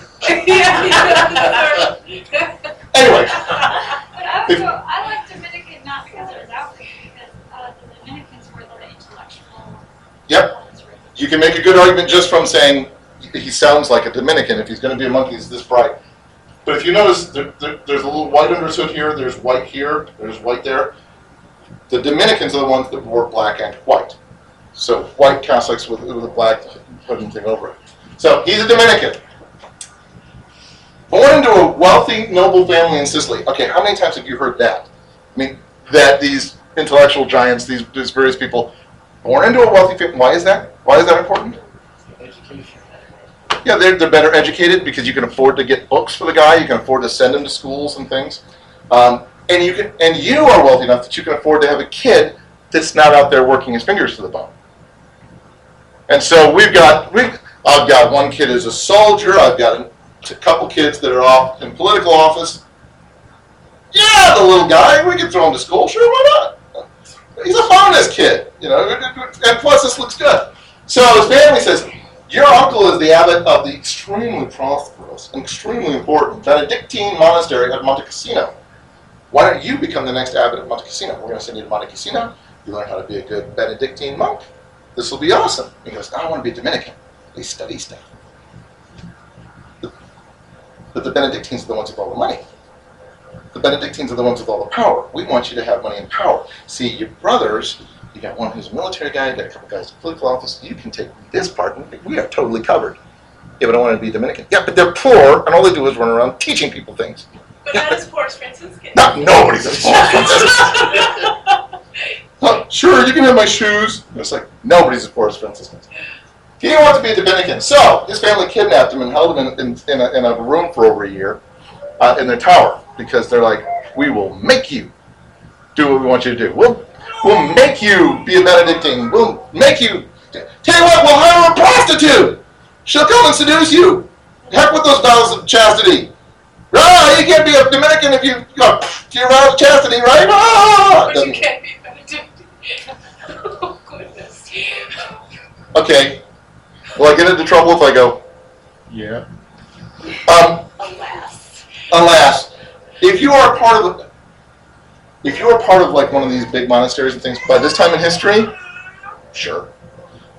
Anyway, But I would go, I like Dominican not because it was outward, because uh, the Dominicans were the intellectual. Yep. ones you can make a good argument just from saying he sounds like a Dominican. If he's going to be a monkey, he's this bright. But if you notice, there, there, there's a little white underhood here. There's white here. There's white there. The Dominicans are the ones that wore black and white. So white Catholics with, with a black hood and thing over it. So he's a Dominican. Born into a wealthy, noble family in Sicily. Okay, how many times have you heard that? I mean, that these intellectual giants, these, these various people, born into a wealthy family. Why is that? Why is that important? Yeah, they're, they're better educated because you can afford to get books for the guy. You can afford to send him to schools and things. Um, and you can, and you are wealthy enough that you can afford to have a kid that's not out there working his fingers to the bone. And so we've got, we've, I've got one kid as a soldier. I've got a, a couple kids that are off in political office. Yeah, the little guy, we can throw him to school. Sure, why not? He's a honest kid, you know. And plus, this looks good. So his family says, your uncle is the abbot of the extremely prosperous and extremely important Benedictine monastery at Monte Cassino. Why don't you become the next abbot of Monte Cassino? We're going to send you to Monte Cassino. You learn how to be a good Benedictine monk. This will be awesome. He goes, I want to be a Dominican. They study stuff. But the Benedictines are the ones with all the money. The Benedictines are the ones with all the power. We want you to have money and power. See, your brothers, you got one who's a military guy, you got a couple guys in political office. You can take this part, and we are totally covered. Yeah, but I want to be Dominican. Yeah, but they're poor, and all they do is run around teaching people things. But not as poor as Franciscan. Not nobody's as poor as Franciscans. Oh, sure, you can have my shoes. It's like nobody's as poor as Franciscans. He didn't want to be a Dominican, so his family kidnapped him and held him in, in, in, a, in a room for over a year uh, in their tower because they're like, we will make you do what we want you to do. We'll we'll make you be a Benedictine. We'll make you. Tell you what, we'll hire a prostitute. She'll come and seduce you. Heck with those vows of chastity. Ah, you can't be a Dominican if you go to your vows of chastity, right? Ah! But you can't be Benedict. Oh, goodness. Okay. Will I get into trouble if I go? Yeah. Um, Alas. alas, if you are part of the, if you are part of like one of these big monasteries and things, by this time in history, sure.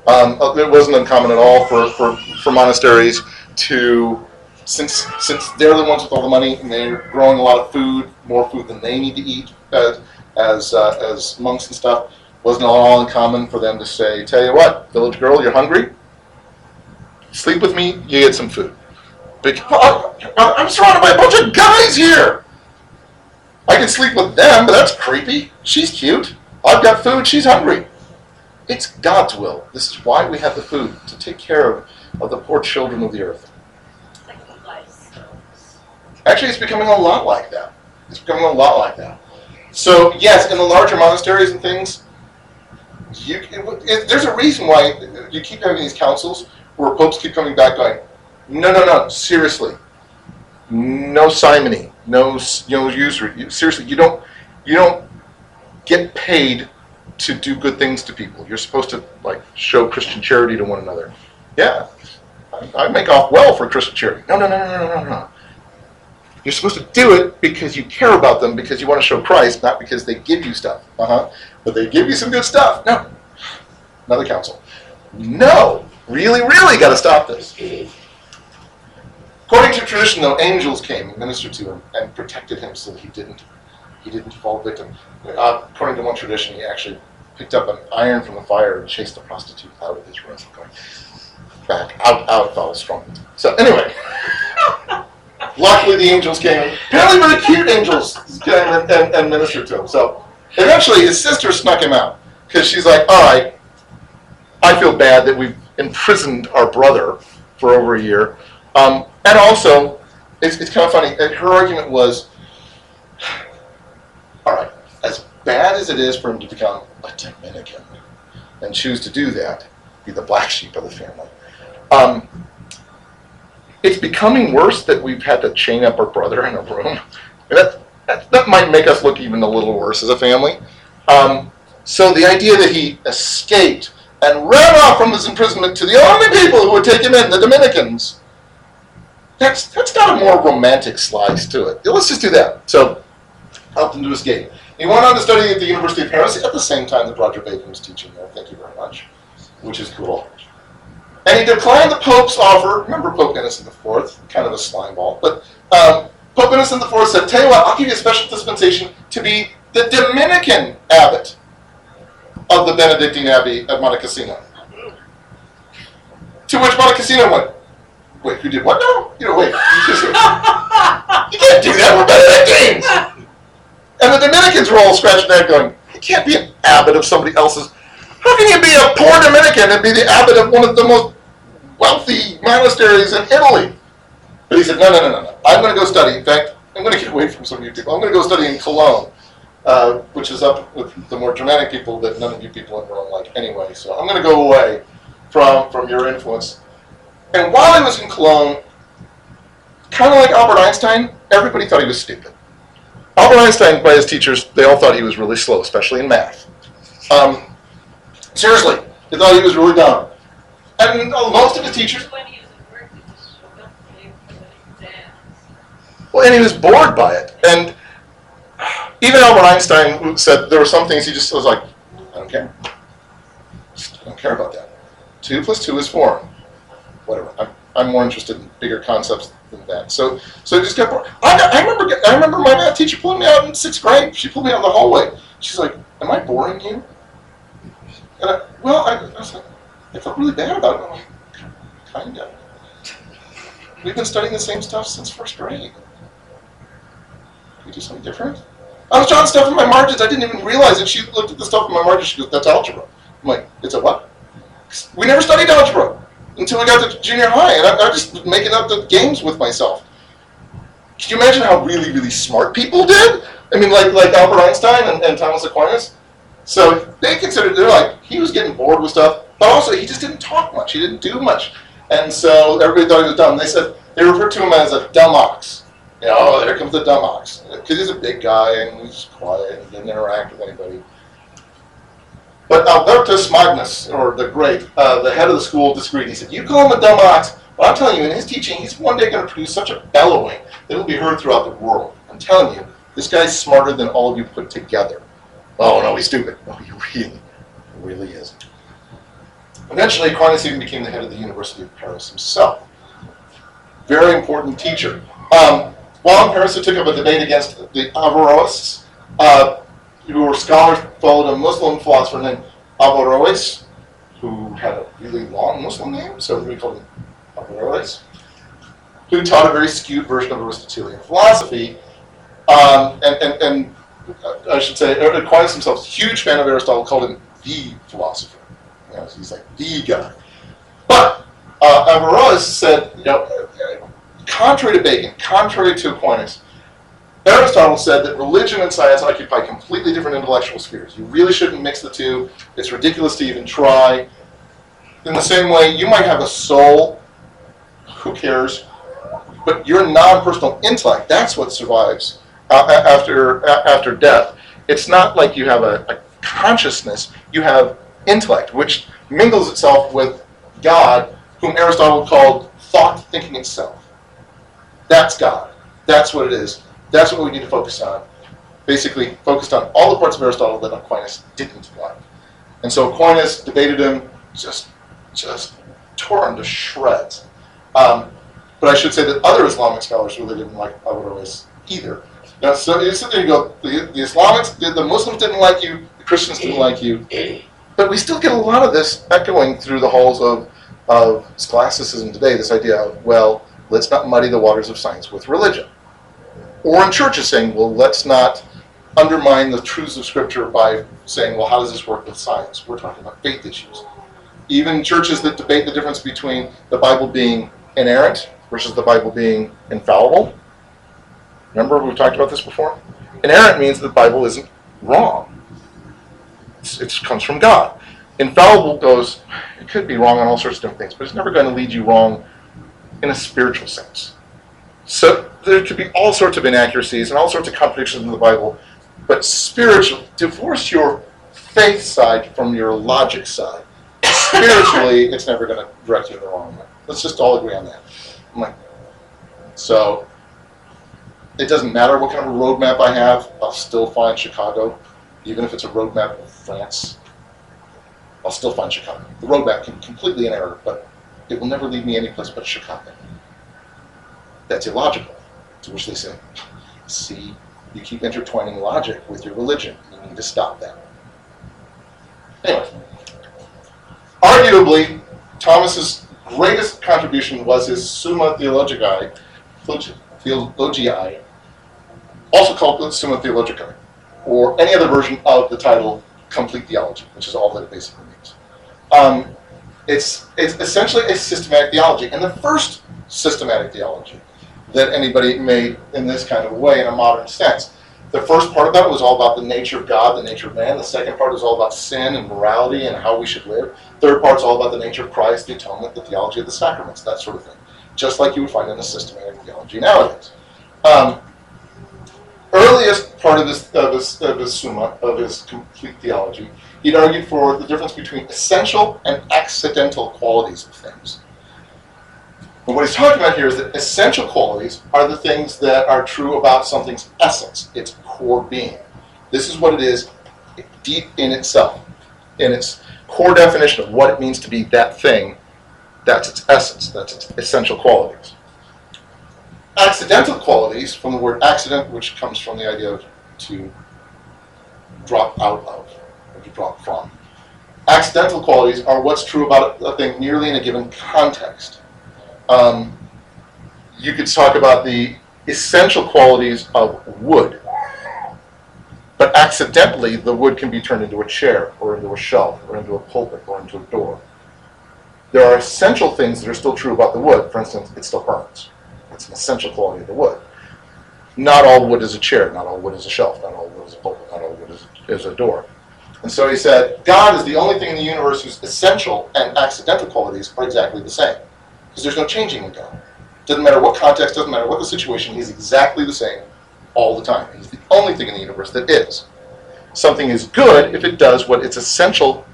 Um, uh, it wasn't uncommon at all for, for, for monasteries to, since since they're the ones with all the money and they're growing a lot of food, more food than they need to eat as as, uh, as monks and stuff, wasn't at all uncommon for them to say, "Tell you what, village girl, you're hungry. Sleep with me, you get some food." Because oh, I- I'm surrounded by a bunch of guys here. I can sleep with them, but that's creepy. She's cute. I've got food. She's hungry. It's God's will. This is why we have the food to take care of, of the poor children of the earth. Actually, it's becoming a lot like that. It's becoming a lot like that. So yes, in the larger monasteries and things, you, it, it, there's a reason why you keep having these councils where popes keep coming back going, no, no, no, seriously, no simony, no, s- no usury. You- Seriously, you don't, you don't get paid to do good things to people. You're supposed to like show Christian charity to one another. Yeah, I, I make off well for Christian charity. No, no, no, no, no, no, no. You're supposed to do it because you care about them, because you want to show Christ, not because they give you stuff. Uh huh. But they give you some good stuff. No. Another council. No. Really, really got to stop this. According to tradition, though, angels came and ministered to him and protected him so he didn't he didn't fall victim. Uh, according to one tradition, he actually picked up an iron from the fire and chased the prostitute out of his room. Going back out, out, fell strong. So anyway, luckily the angels came. Apparently, very cute angels came and, and, and ministered to him. So eventually, his sister snuck him out because she's like, "All right, I feel bad that we've imprisoned our brother for over a year." Um, and also, it's, it's kind of funny. Her argument was, all right, as bad as it is for him to become a Dominican and choose to do that, be the black sheep of the family, um, it's becoming worse that we've had to chain up our brother in a room. That, that, that might make us look even a little worse as a family. Um, so the idea that he escaped and ran off from his imprisonment to the only people who would take him in, the Dominicans, that's that's got a more romantic slice to it. Let's just do that. So, helped him to escape. He went on to study at the University of Paris at the same time that Roger Bacon was teaching there. Thank you very much, which is cool. And he declined the Pope's offer. Remember Pope Innocent IV, kind of a slime ball. But um, Pope Innocent IV said, "Tell you what, I'll give you a special dispensation to be the Dominican abbot of the Benedictine Abbey at Monte Cassino." To which Monte Cassino went, Wait, who did what now? You know, wait. You, can't do that. We're Benedictines. And the Dominicans were all scratching their head going, you can't be an abbot of somebody else's. How can you be a poor Dominican and be the abbot of one of the most wealthy monasteries in Italy? But he said, no, no, no, no, no. I'm going to go study. In fact, I'm going to get away from some of you people. I'm going to go study in Cologne, uh, which is up with the more Germanic people that none of you people in Rome like anyway. So I'm going to go away from, from your influence. And while he was in Cologne, kind of like Albert Einstein, everybody thought he was stupid. Albert Einstein, by his teachers, they all thought he was really slow, especially in math. Um, seriously, they thought he was really dumb. And uh, most of his teachers, When he was at work, he just showed up late for the exams. well, and he was bored by it. And even Albert Einstein said there were some things he just was like, I don't care. I don't care about that. Two plus two is four. Whatever. I'm, I'm more interested in bigger concepts than that. So, so it just got bored. I, got- I remember, I remember my math teacher pulling me out in sixth grade. She pulled me out in the hallway. She's like, "Am I boring you?" And I, well, I, I was like, I felt really bad about it. I'm like, kind of. We've been studying the same stuff since first grade. Can we do something different? I was drawing stuff in my margins. I didn't even realize it. She looked at the stuff in my margins. She goes, "That's algebra." I'm like, "It's a what?" We never studied algebra until I got to junior high, and I, I just making up the games with myself. Can you imagine how really, really smart people did? I mean, like like Albert Einstein and, and Thomas Aquinas. So they considered they're like he was getting bored with stuff, but also he just didn't talk much. He didn't do much, and so everybody thought he was dumb. They said they referred to him as a dumb ox. You know, oh, there comes the dumb ox, because he's a big guy and he's quiet and didn't interact with anybody. But Albertus Magnus, or the Great, uh, the head of the school, disagreed. He said, "You call him a dumb ox, but I'm telling you, in his teaching, he's one day going to produce such a bellowing that it will be heard throughout the world. I'm telling you, this guy's smarter than all of you put together." Oh no, he's stupid. No, he really, really is. Eventually, Aquinas even became the head of the University of Paris himself. Very important teacher. Um, Paris, he took up a debate against the Averroists, uh, who were scholars followed a Muslim philosopher named Averroes, who had a really long Muslim name, so we called him Averroes, who taught a very skewed version of Aristotelian philosophy. Um, and, and, and uh, I should say, Aquinas himself, a huge fan of Aristotle, called him the philosopher. You know, he's like the guy. But uh, Averroes said, you know, uh, contrary to Bacon, contrary to Aquinas, Aristotle said that religion and science occupy completely different intellectual spheres. You really shouldn't mix the two. It's ridiculous to even try. In the same way, you might have a soul. Who cares? But your non-personal intellect, that's what survives uh, after, a- after death. It's not like you have a, a consciousness. You have intellect, which mingles itself with God, whom Aristotle called thought thinking itself. That's God. That's what it is. That's what we need to focus on. Basically, focused on all the parts of Aristotle that Aquinas didn't like. And so Aquinas debated him, just, just tore him to shreds. Um, but I should say that other Islamic scholars really didn't like Averroes either. Now, so you sit there and go, the, the Islamics, the, the Muslims didn't like you, the Christians didn't like you, but we still get a lot of this echoing through the halls of, of scholasticism today, this idea of, well, let's not muddy the waters of science with religion. Or in churches saying, well, let's not undermine the truths of Scripture by saying, well, how does this work with science? We're talking about faith issues. Even churches that debate the difference between the Bible being inerrant versus the Bible being infallible. Remember, we've talked about this before? Inerrant means the Bible isn't wrong, it comes from God. Infallible goes, it could be wrong on all sorts of different things, but it's never going to lead you wrong in a spiritual sense. So there could be all sorts of inaccuracies and all sorts of contradictions in the Bible, but spiritual, divorce your faith side from your logic side. Spiritually, it's never going to direct you in the wrong way. Let's just all agree on that. I'm like, so it doesn't matter what kind of roadmap I have, I'll still find Chicago, even if it's a roadmap of France. I'll still find Chicago. The roadmap can be completely in error, but it will never lead me anyplace but Chicago. That's illogical. To which they say, see, you keep intertwining logic with your religion. You need to stop that. Anyway, arguably, Thomas's greatest contribution was his Summa Theologiae, Theologiae, also called Summa Theologica, or any other version of the title Complete Theology, which is all that it basically means. Um, it's, it's essentially a systematic theology, and the first systematic theology that anybody made in this kind of way in a modern sense. The first part of that was all about the nature of God, the nature of man. The second part is all about sin and morality and how we should live. Third part's all about the nature of Christ, the atonement, the theology of the sacraments, that sort of thing. Just like you would find in a systematic theology nowadays. Um, earliest part of this of of his Summa, of his complete theology, he'd argued for the difference between essential and accidental qualities of things. But what he's talking about here is that essential qualities are the things that are true about something's essence, its core being. This is what it is deep in itself, in its core definition of what it means to be that thing. That's its essence, that's its essential qualities. Accidental qualities, from the word accident, which comes from the idea of to drop out of, from. Accidental qualities are what's true about a thing merely in a given context. Um, you could talk about the essential qualities of wood, but accidentally the wood can be turned into a chair, or into a shelf, or into a pulpit, or into a door. There are essential things that are still true about the wood. For instance, it still burns. It's an essential quality of the wood. Not all wood is a chair, not all wood is a shelf, not all wood is a pulpit, not all wood is, is a door. And so he said, God is the only thing in the universe whose essential and accidental qualities are exactly the same. Because there's no changing in God. Doesn't matter what context, doesn't matter what the situation, he's exactly the same all the time. He's the only thing in the universe that is. Something is good if it does what its essential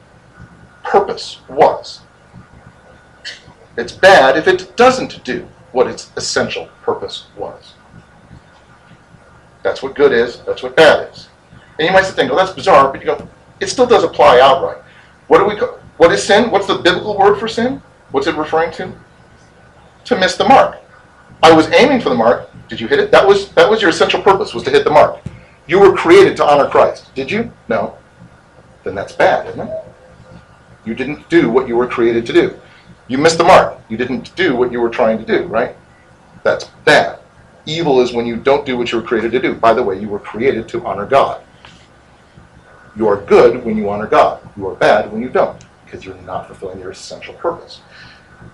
purpose was. It's bad if it doesn't do what its essential purpose was. That's what good is, that's what bad is. And you might think, oh, that's bizarre, but you go, it still does apply outright. What do we what is sin? What's the biblical word for sin? What's it referring to? To miss the mark. I was aiming for the mark. Did you hit it? That was that was your essential purpose was to hit the mark. You were created to honor Christ. Did you? No. Then that's bad, isn't it? You didn't do what you were created to do. You missed the mark. You didn't do what you were trying to do, right? That's bad. Evil is when you don't do what you were created to do. By the way, you were created to honor God. You are good when you honor God. You are bad when you don't, because you're not fulfilling your essential purpose.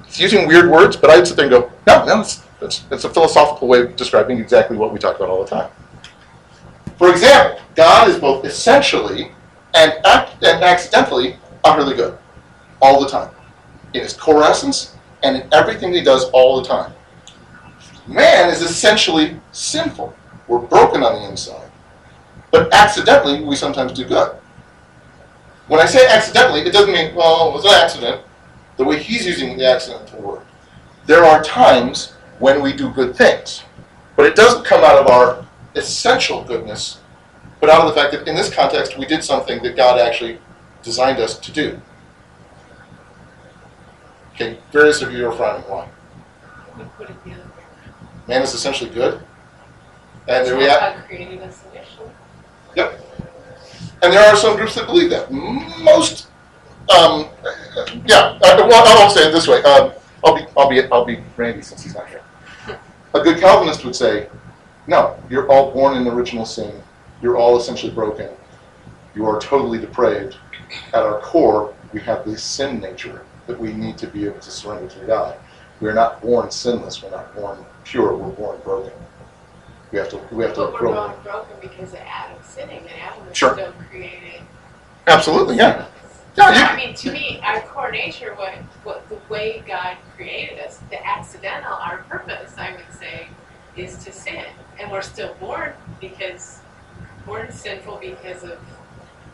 It's using weird words, but I'd sit there and go, no, no, it's a philosophical way of describing exactly what we talk about all the time. For example, God is both essentially and, and accidentally utterly good, all the time, in his core essence and in everything he does all the time. Man is essentially sinful. We're broken on the inside. But accidentally, we sometimes do good. When I say accidentally, it doesn't mean, well, it was an accident. The way he's using the accidental word. There are times when we do good things. But it doesn't come out of our essential goodness, but out of the fact that in this context, we did something that God actually designed us to do. Okay, various of you are frowning. Why? We put it the other way. Man is essentially good, and there we have. God created us initially. And there are some groups that believe that. Most, um, yeah. Uh, well, I'll say it this way. Um, I'll be, I'll be, I'll be Randy since he's not here. A good Calvinist would say, no, you're all born in original sin. You're all essentially broken. You are totally depraved. At our core, we have this sin nature that we need to be able to surrender to God. We're not born sinless. We're not born pure. We're born broken. We have to, we have to But we're grow. going broken because of Adam sinning, and Adam was Sure. still created. Absolutely, yeah. Yeah, you, I mean, to me, our core nature, what, what the way God created us, the accidental, our purpose, I would say, is to sin. And we're still born because, born sinful because of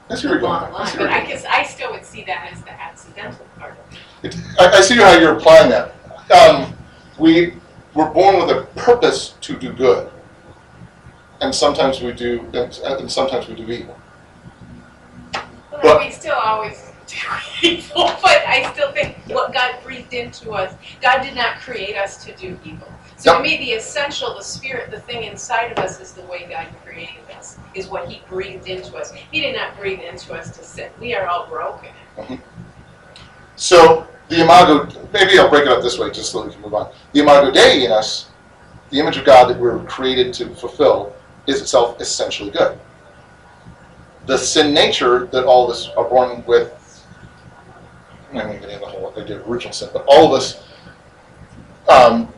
That's the where you're going. long I line. see But where I you're guess, I still would see that as the accidental part of it. going. I, I see how you're applying that. Um, we were born with a purpose to do good, and sometimes we do, and, and sometimes we do evil. Well, But- we still always do evil, but I still think what God breathed into us, God did not create us to do evil. So to me, the essential, the spirit, the thing inside of us is the way God created us, is what He breathed into us. He did not breathe into us to sin. We are all broken. Mm-hmm. So the imago, maybe I'll break it up this way, just so we can move on. The imago Dei in us, the image of God that we're created to fulfill, is itself essentially good. The sin nature that all of us are born with, not even getting the whole idea of original sin, but all of us, um,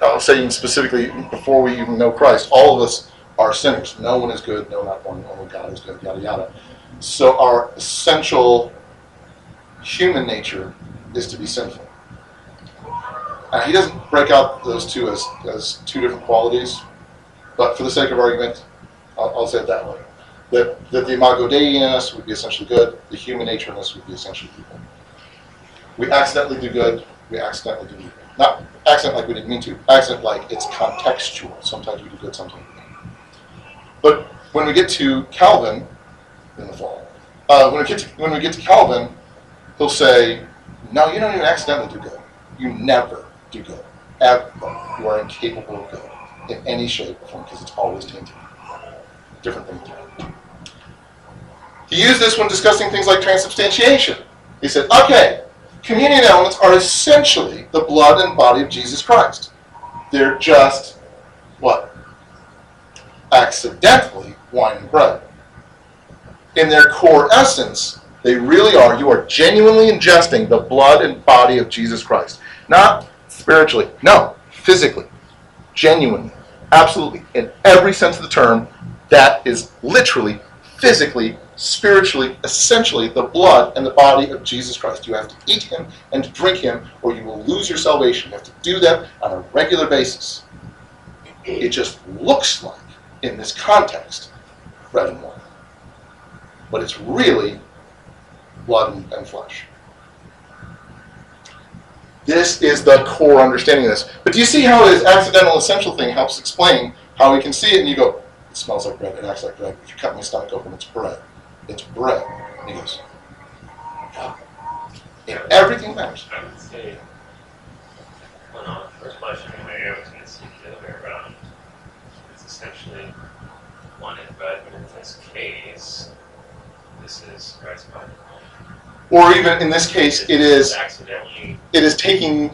I'll say even specifically before we even know Christ, all of us are sinners. No one is good, no, not one, only God is good, yada yada. So our essential human nature is to be sinful. He doesn't break out those two as, as two different qualities, but for the sake of argument, I'll, I'll say it that way. That, that the imago Dei in us would be essentially good, the human nature in us would be essentially evil. We accidentally do good, we accidentally do evil. Not accident like we didn't mean to, accident like it's contextual. Sometimes we do good, sometimes we don't. But when we get to Calvin in the fall, uh, when, we get to, when we get to Calvin, he'll say, No, you don't even accidentally do good. You never do good. Ever. You are incapable of good in any shape or form because it's always tainted. Different thing. He used this when discussing things like transubstantiation. He said, Okay, communion elements are essentially the blood and body of Jesus Christ. They're just what? Accidentally wine and bread. In their core essence, they really are. You are genuinely ingesting the blood and body of Jesus Christ. Not spiritually, no, physically, genuinely, absolutely. In every sense of the term, that is literally, physically, spiritually, essentially the blood and the body of Jesus Christ. You have to eat him and drink him, or you will lose your salvation. You have to do that on a regular basis. It just looks like, in this context, bread and wine. But it's really blood and, flesh. This is the core understanding of this. But do you see how this accidental essential thing helps explain how we can see it and you go, it smells like bread, it acts like bread. If you cut my stomach open, it's bread. It's bread. And he goes, "Yeah." Everything matters. I would say, well, no, first question I was gonna see the other way around. It's essentially one in bread, but in this case, this is Christ's body. Or even in this case, it is accidentally, it is taking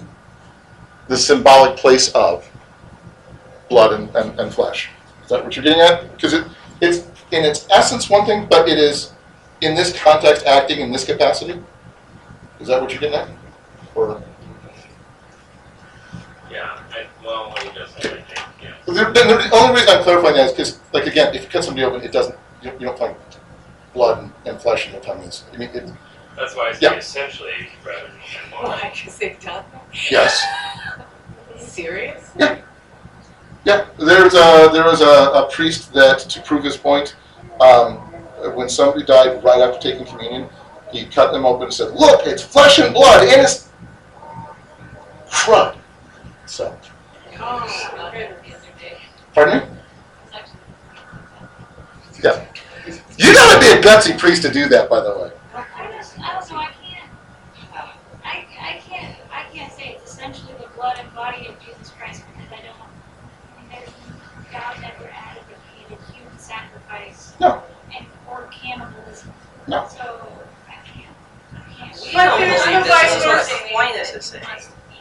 the symbolic place of blood and, and, and flesh. Is that what you're getting at? Because it, it's in its essence one thing, but it is in this context acting in this capacity. Is that what you're getting at? Or yeah, I, well, does that, I think, yeah. the, the, the only reason I'm clarifying that is because, like again, if you cut somebody open, it doesn't you, you don't find blood and, and flesh in tongue. It's, I mean, it, That's why I say Yeah. essentially bread and wine. Why? Because they've done that? yes. Serious? Yeah, there's a there was a, a priest that to prove his point, um, when somebody died right after taking communion, he cut them open and said, "Look, it's flesh and blood, and it's crud." So Oh, about okay. it the other day. Pardon me? It's actually- You gotta be a gutsy priest to do that, by the way. I just, I don't know, I can't, I, I can't, I can't say it's essentially the blood and body of Jesus Christ because I don't, I mean, there's, God never advocated human sacrifice. No. And, or cannibalism. No. So, I can't, I can't. I don't There's believe no this is what vice versa. Aquinas is saying.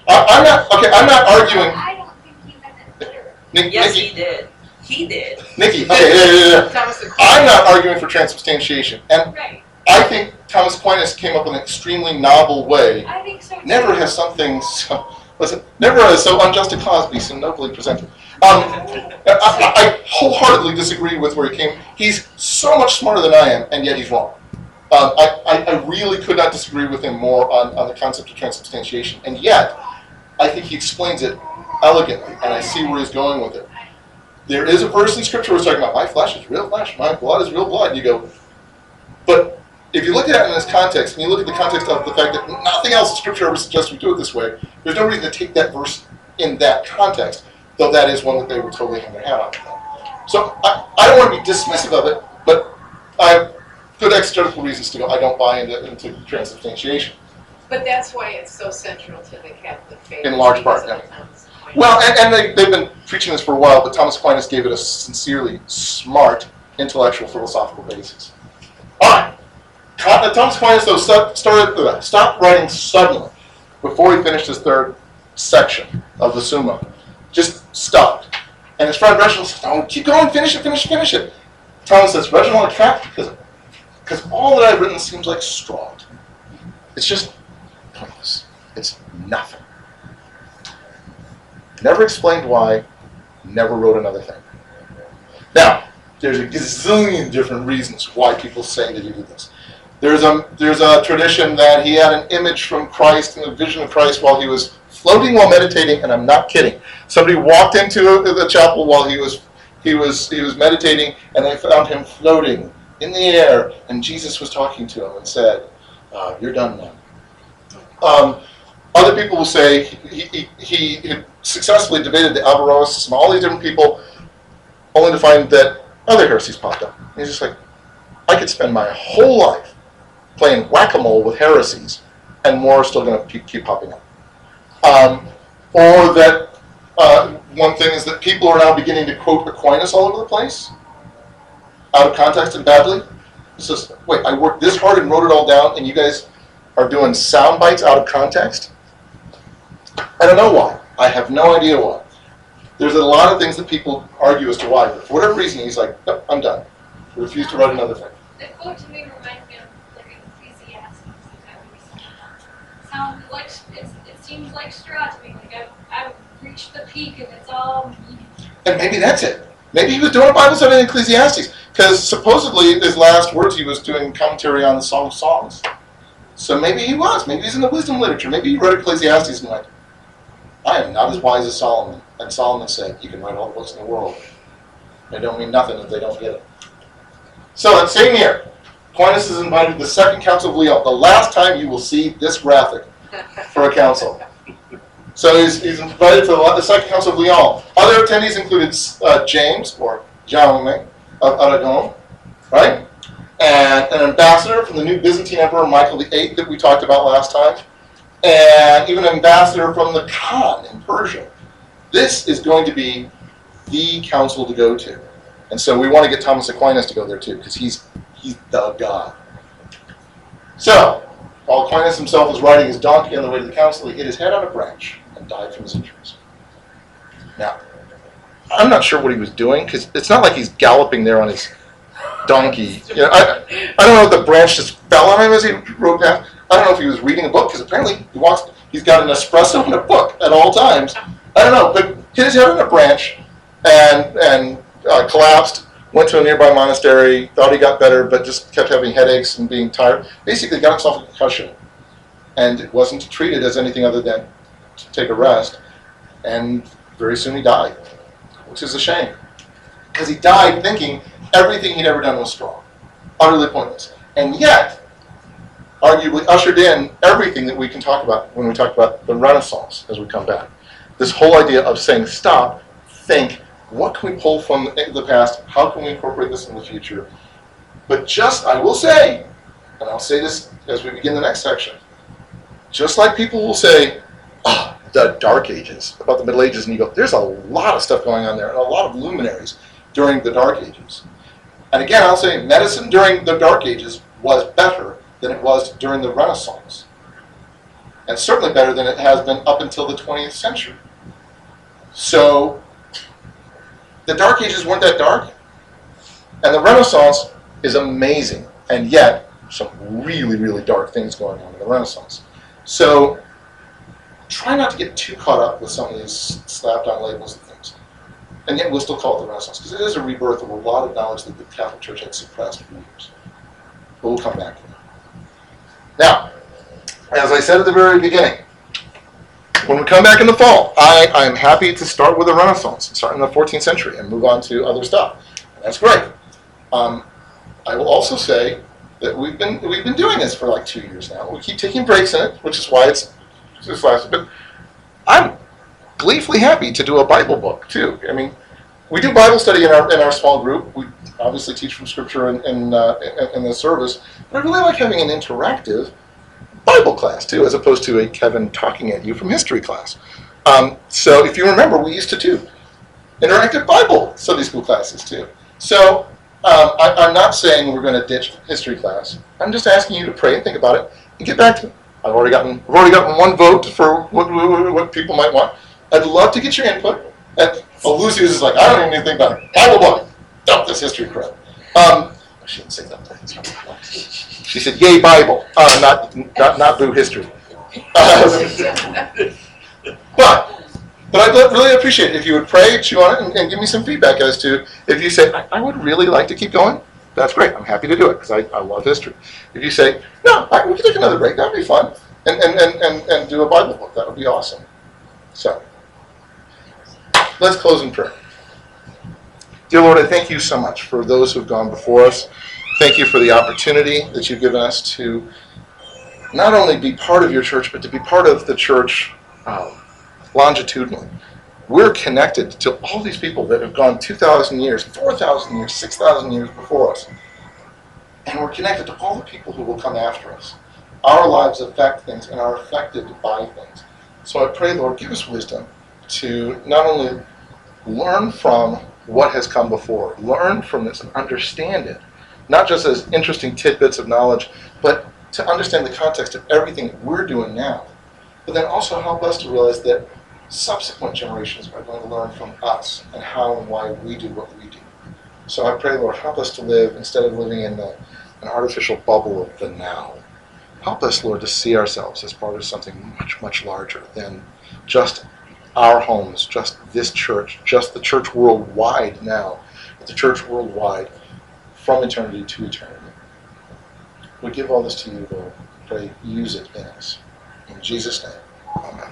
I, I'm not, okay, I'm not arguing. I don't think he meant it literally. Nick, Yes, Nikki, he did. He did. Nikki, okay, yeah, yeah, yeah. Thomas Aquinas. I'm not arguing for transubstantiation. And Right, I think Thomas Aquinas came up with an extremely novel way. I think so too. Never has something so, listen, never has so unjust a cause be so nobly presented. Um, I, I, I wholeheartedly disagree with where he came. He's so much smarter than I am, and yet he's wrong. Um, I, I, really could not disagree with him more on, on the concept of transubstantiation, and yet I think he explains it elegantly, and I see where he's going with it. There is a verse in Scripture where it's talking about my flesh is real flesh, my blood is real blood. And you go, but if you look at it in this context, and you look at the context of the fact that nothing else in Scripture ever suggests we do it this way, there's no reason to take that verse in that context, though that is one that they would totally hang their hat on. So I, I don't want to be dismissive of it, but I good exegetical reasons to go, I don't buy into, into transubstantiation. But that's why it's so central to the Catholic faith. In large part, yeah. Well, and, and they, they've been preaching this for a while, but Thomas Aquinas gave it a sincerely smart intellectual philosophical basis. All right. Uh, Thomas Aquinas, though, started, uh, stopped writing suddenly before he finished his third section of the Summa. Just stopped. And his friend Reginald says, Oh, keep going, finish it, finish it, finish it. Thomas says, Reginald, I can't because because all that I've written seems like straw. It's just pointless. It's nothing. Never explained why, never wrote another thing. Now, there's a gazillion different reasons why people say that he did this. There's a, there's a tradition that he had an image from Christ and a vision of Christ while he was floating while meditating, and I'm not kidding. Somebody walked into the chapel while he was, he was, he was meditating, and they found him floating in the air, and Jesus was talking to him and said, uh, You're done now. Um, other people will say he, he, he successfully debated the Averroists and all these different people, only to find that other heresies popped up. And he's just like, I could spend my whole life playing whack-a-mole with heresies, and more are still going to keep, keep popping up. Um, or that uh, one thing is that people are now beginning to quote Aquinas all over the place, out of context and badly. It's just, wait, I worked this hard and wrote it all down, and you guys are doing sound bites out of context? I don't know why. I have no idea why. There's a lot of things that people argue as to why, but for whatever reason, he's like, nope, I'm done. Refuse to write another thing. The quote to me reminds me of like Ecclesiastes. I sounds like it seems like straw to me. Like I've, I've reached the peak and it's all. And maybe that's it. Maybe he was doing a Bible study in Ecclesiastes, because supposedly his last words he was doing commentary on the Song of Songs. So maybe he was. Maybe he's in the wisdom literature. Maybe he read Ecclesiastes and went, I am not as wise as Solomon. And Solomon said, You can write all the books in the world. They don't mean nothing if they don't get it. So that same year, Aquinas is invited to the Second Council of Lyon, the last time you will see this graphic for a council. So he's, he's invited to the, Second Council of Lyon. Other attendees included uh, James, or Jaume, of Aragon, right? And an ambassador from the new Byzantine Emperor Michael VIII that we talked about last time, and even an ambassador from the Khan in Persia. This is going to be the council to go to. And so we want to get Thomas Aquinas to go there too, because he's, he's the guy. So, while Aquinas himself was riding his donkey on the way to the council, he hit his head on a branch and died from his injuries. Now, I'm not sure what he was doing, because it's not like he's galloping there on his donkey. You know, I, I don't know if the branch just fell on him as he rode down. I don't know if he was reading a book, because apparently he walks, he's got an espresso and a book at all times. I don't know, but hit his head on a branch and, and uh, collapsed, went to a nearby monastery, thought he got better, but just kept having headaches and being tired. Basically, got himself a concussion. And it wasn't treated as anything other than to take a rest. And very soon he died, which is a shame. Because he died thinking everything he'd ever done was strong, utterly pointless. And yet, arguably ushered in everything that we can talk about when we talk about the Renaissance as we come back. this whole idea of saying stop, think, what can we pull from the past? How can we incorporate this in the future? But just, I will say, and I'll say this as we begin the next section, just like people will say, oh, the Dark Ages, about the Middle Ages, and you go, there's a lot of stuff going on there, and a lot of luminaries during the Dark Ages. And again, I'll say medicine during the Dark Ages was better than it was during the Renaissance. And certainly better than it has been up until the 20th century. So, the Dark Ages weren't that dark. And the Renaissance is amazing. And yet, some really, really dark things going on in the Renaissance. So, try not to get too caught up with some of these slapped on labels and things. And yet, we'll still call it the Renaissance because it is a rebirth of a lot of knowledge that the Catholic Church had suppressed for years. But we'll come back to that. Now, as I said at the very beginning, when we come back in the fall, I, I'm happy to start with the Renaissance, start in the 14th century, and move on to other stuff. That's great. Um, I will also say that we've been we've been doing this for like two years now. We keep taking breaks in it, which is why it's just last. But I'm gleefully happy to do a Bible book too. I mean, we do Bible study in our in our small group. We obviously teach from Scripture in in, uh, in, in the service, but I really like having an interactive Bible class too, as opposed to a Kevin talking at you from history class. Um, so if you remember, we used to do interactive Bible Sunday school classes too. So um, I, I'm not saying we're going to ditch history class. I'm just asking you to pray and think about it and get back to me. I've already gotten I've already gotten one vote for what, what, people might want. I'd love to get your input. And oh, Lucy is like, I don't even think about it. Bible book. Dump this history crap. Um, shouldn't say that. She said, "Yay, Bible!" Uh, not, not, not boo history. But, but I'd really appreciate it if you would pray, chew on it, and, and give me some feedback as to if you say, I, I would really like to keep going. That's great. I'm happy to do it because I, I love history. If you say, no, I, we can take another break. That'd be fun, and and, and, and and do a Bible book. That would be awesome. So, let's close in prayer. Dear Lord, I thank you so much for those who've gone before us. Thank you for the opportunity that you've given us to not only be part of your church, but to be part of the church um, longitudinally. We're connected to all these people that have gone 2,000 years, 4,000 years, 6,000 years before us. And we're connected to all the people who will come after us. Our lives affect things and are affected by things. So I pray, Lord, give us wisdom to not only learn from what has come before, learn from this and understand it, not just as interesting tidbits of knowledge, but to understand the context of everything that we're doing now. But then also help us to realize that subsequent generations are going to learn from us and how and why we do what we do. So I pray, Lord, help us to live instead of living in the, an artificial bubble of the now. Help us, Lord, to see ourselves as part of something much, much larger than just our homes, just this church, just the church worldwide now, the church worldwide from eternity to eternity. We give all this to you, Lord. Pray, use it in us. In Jesus' name, amen.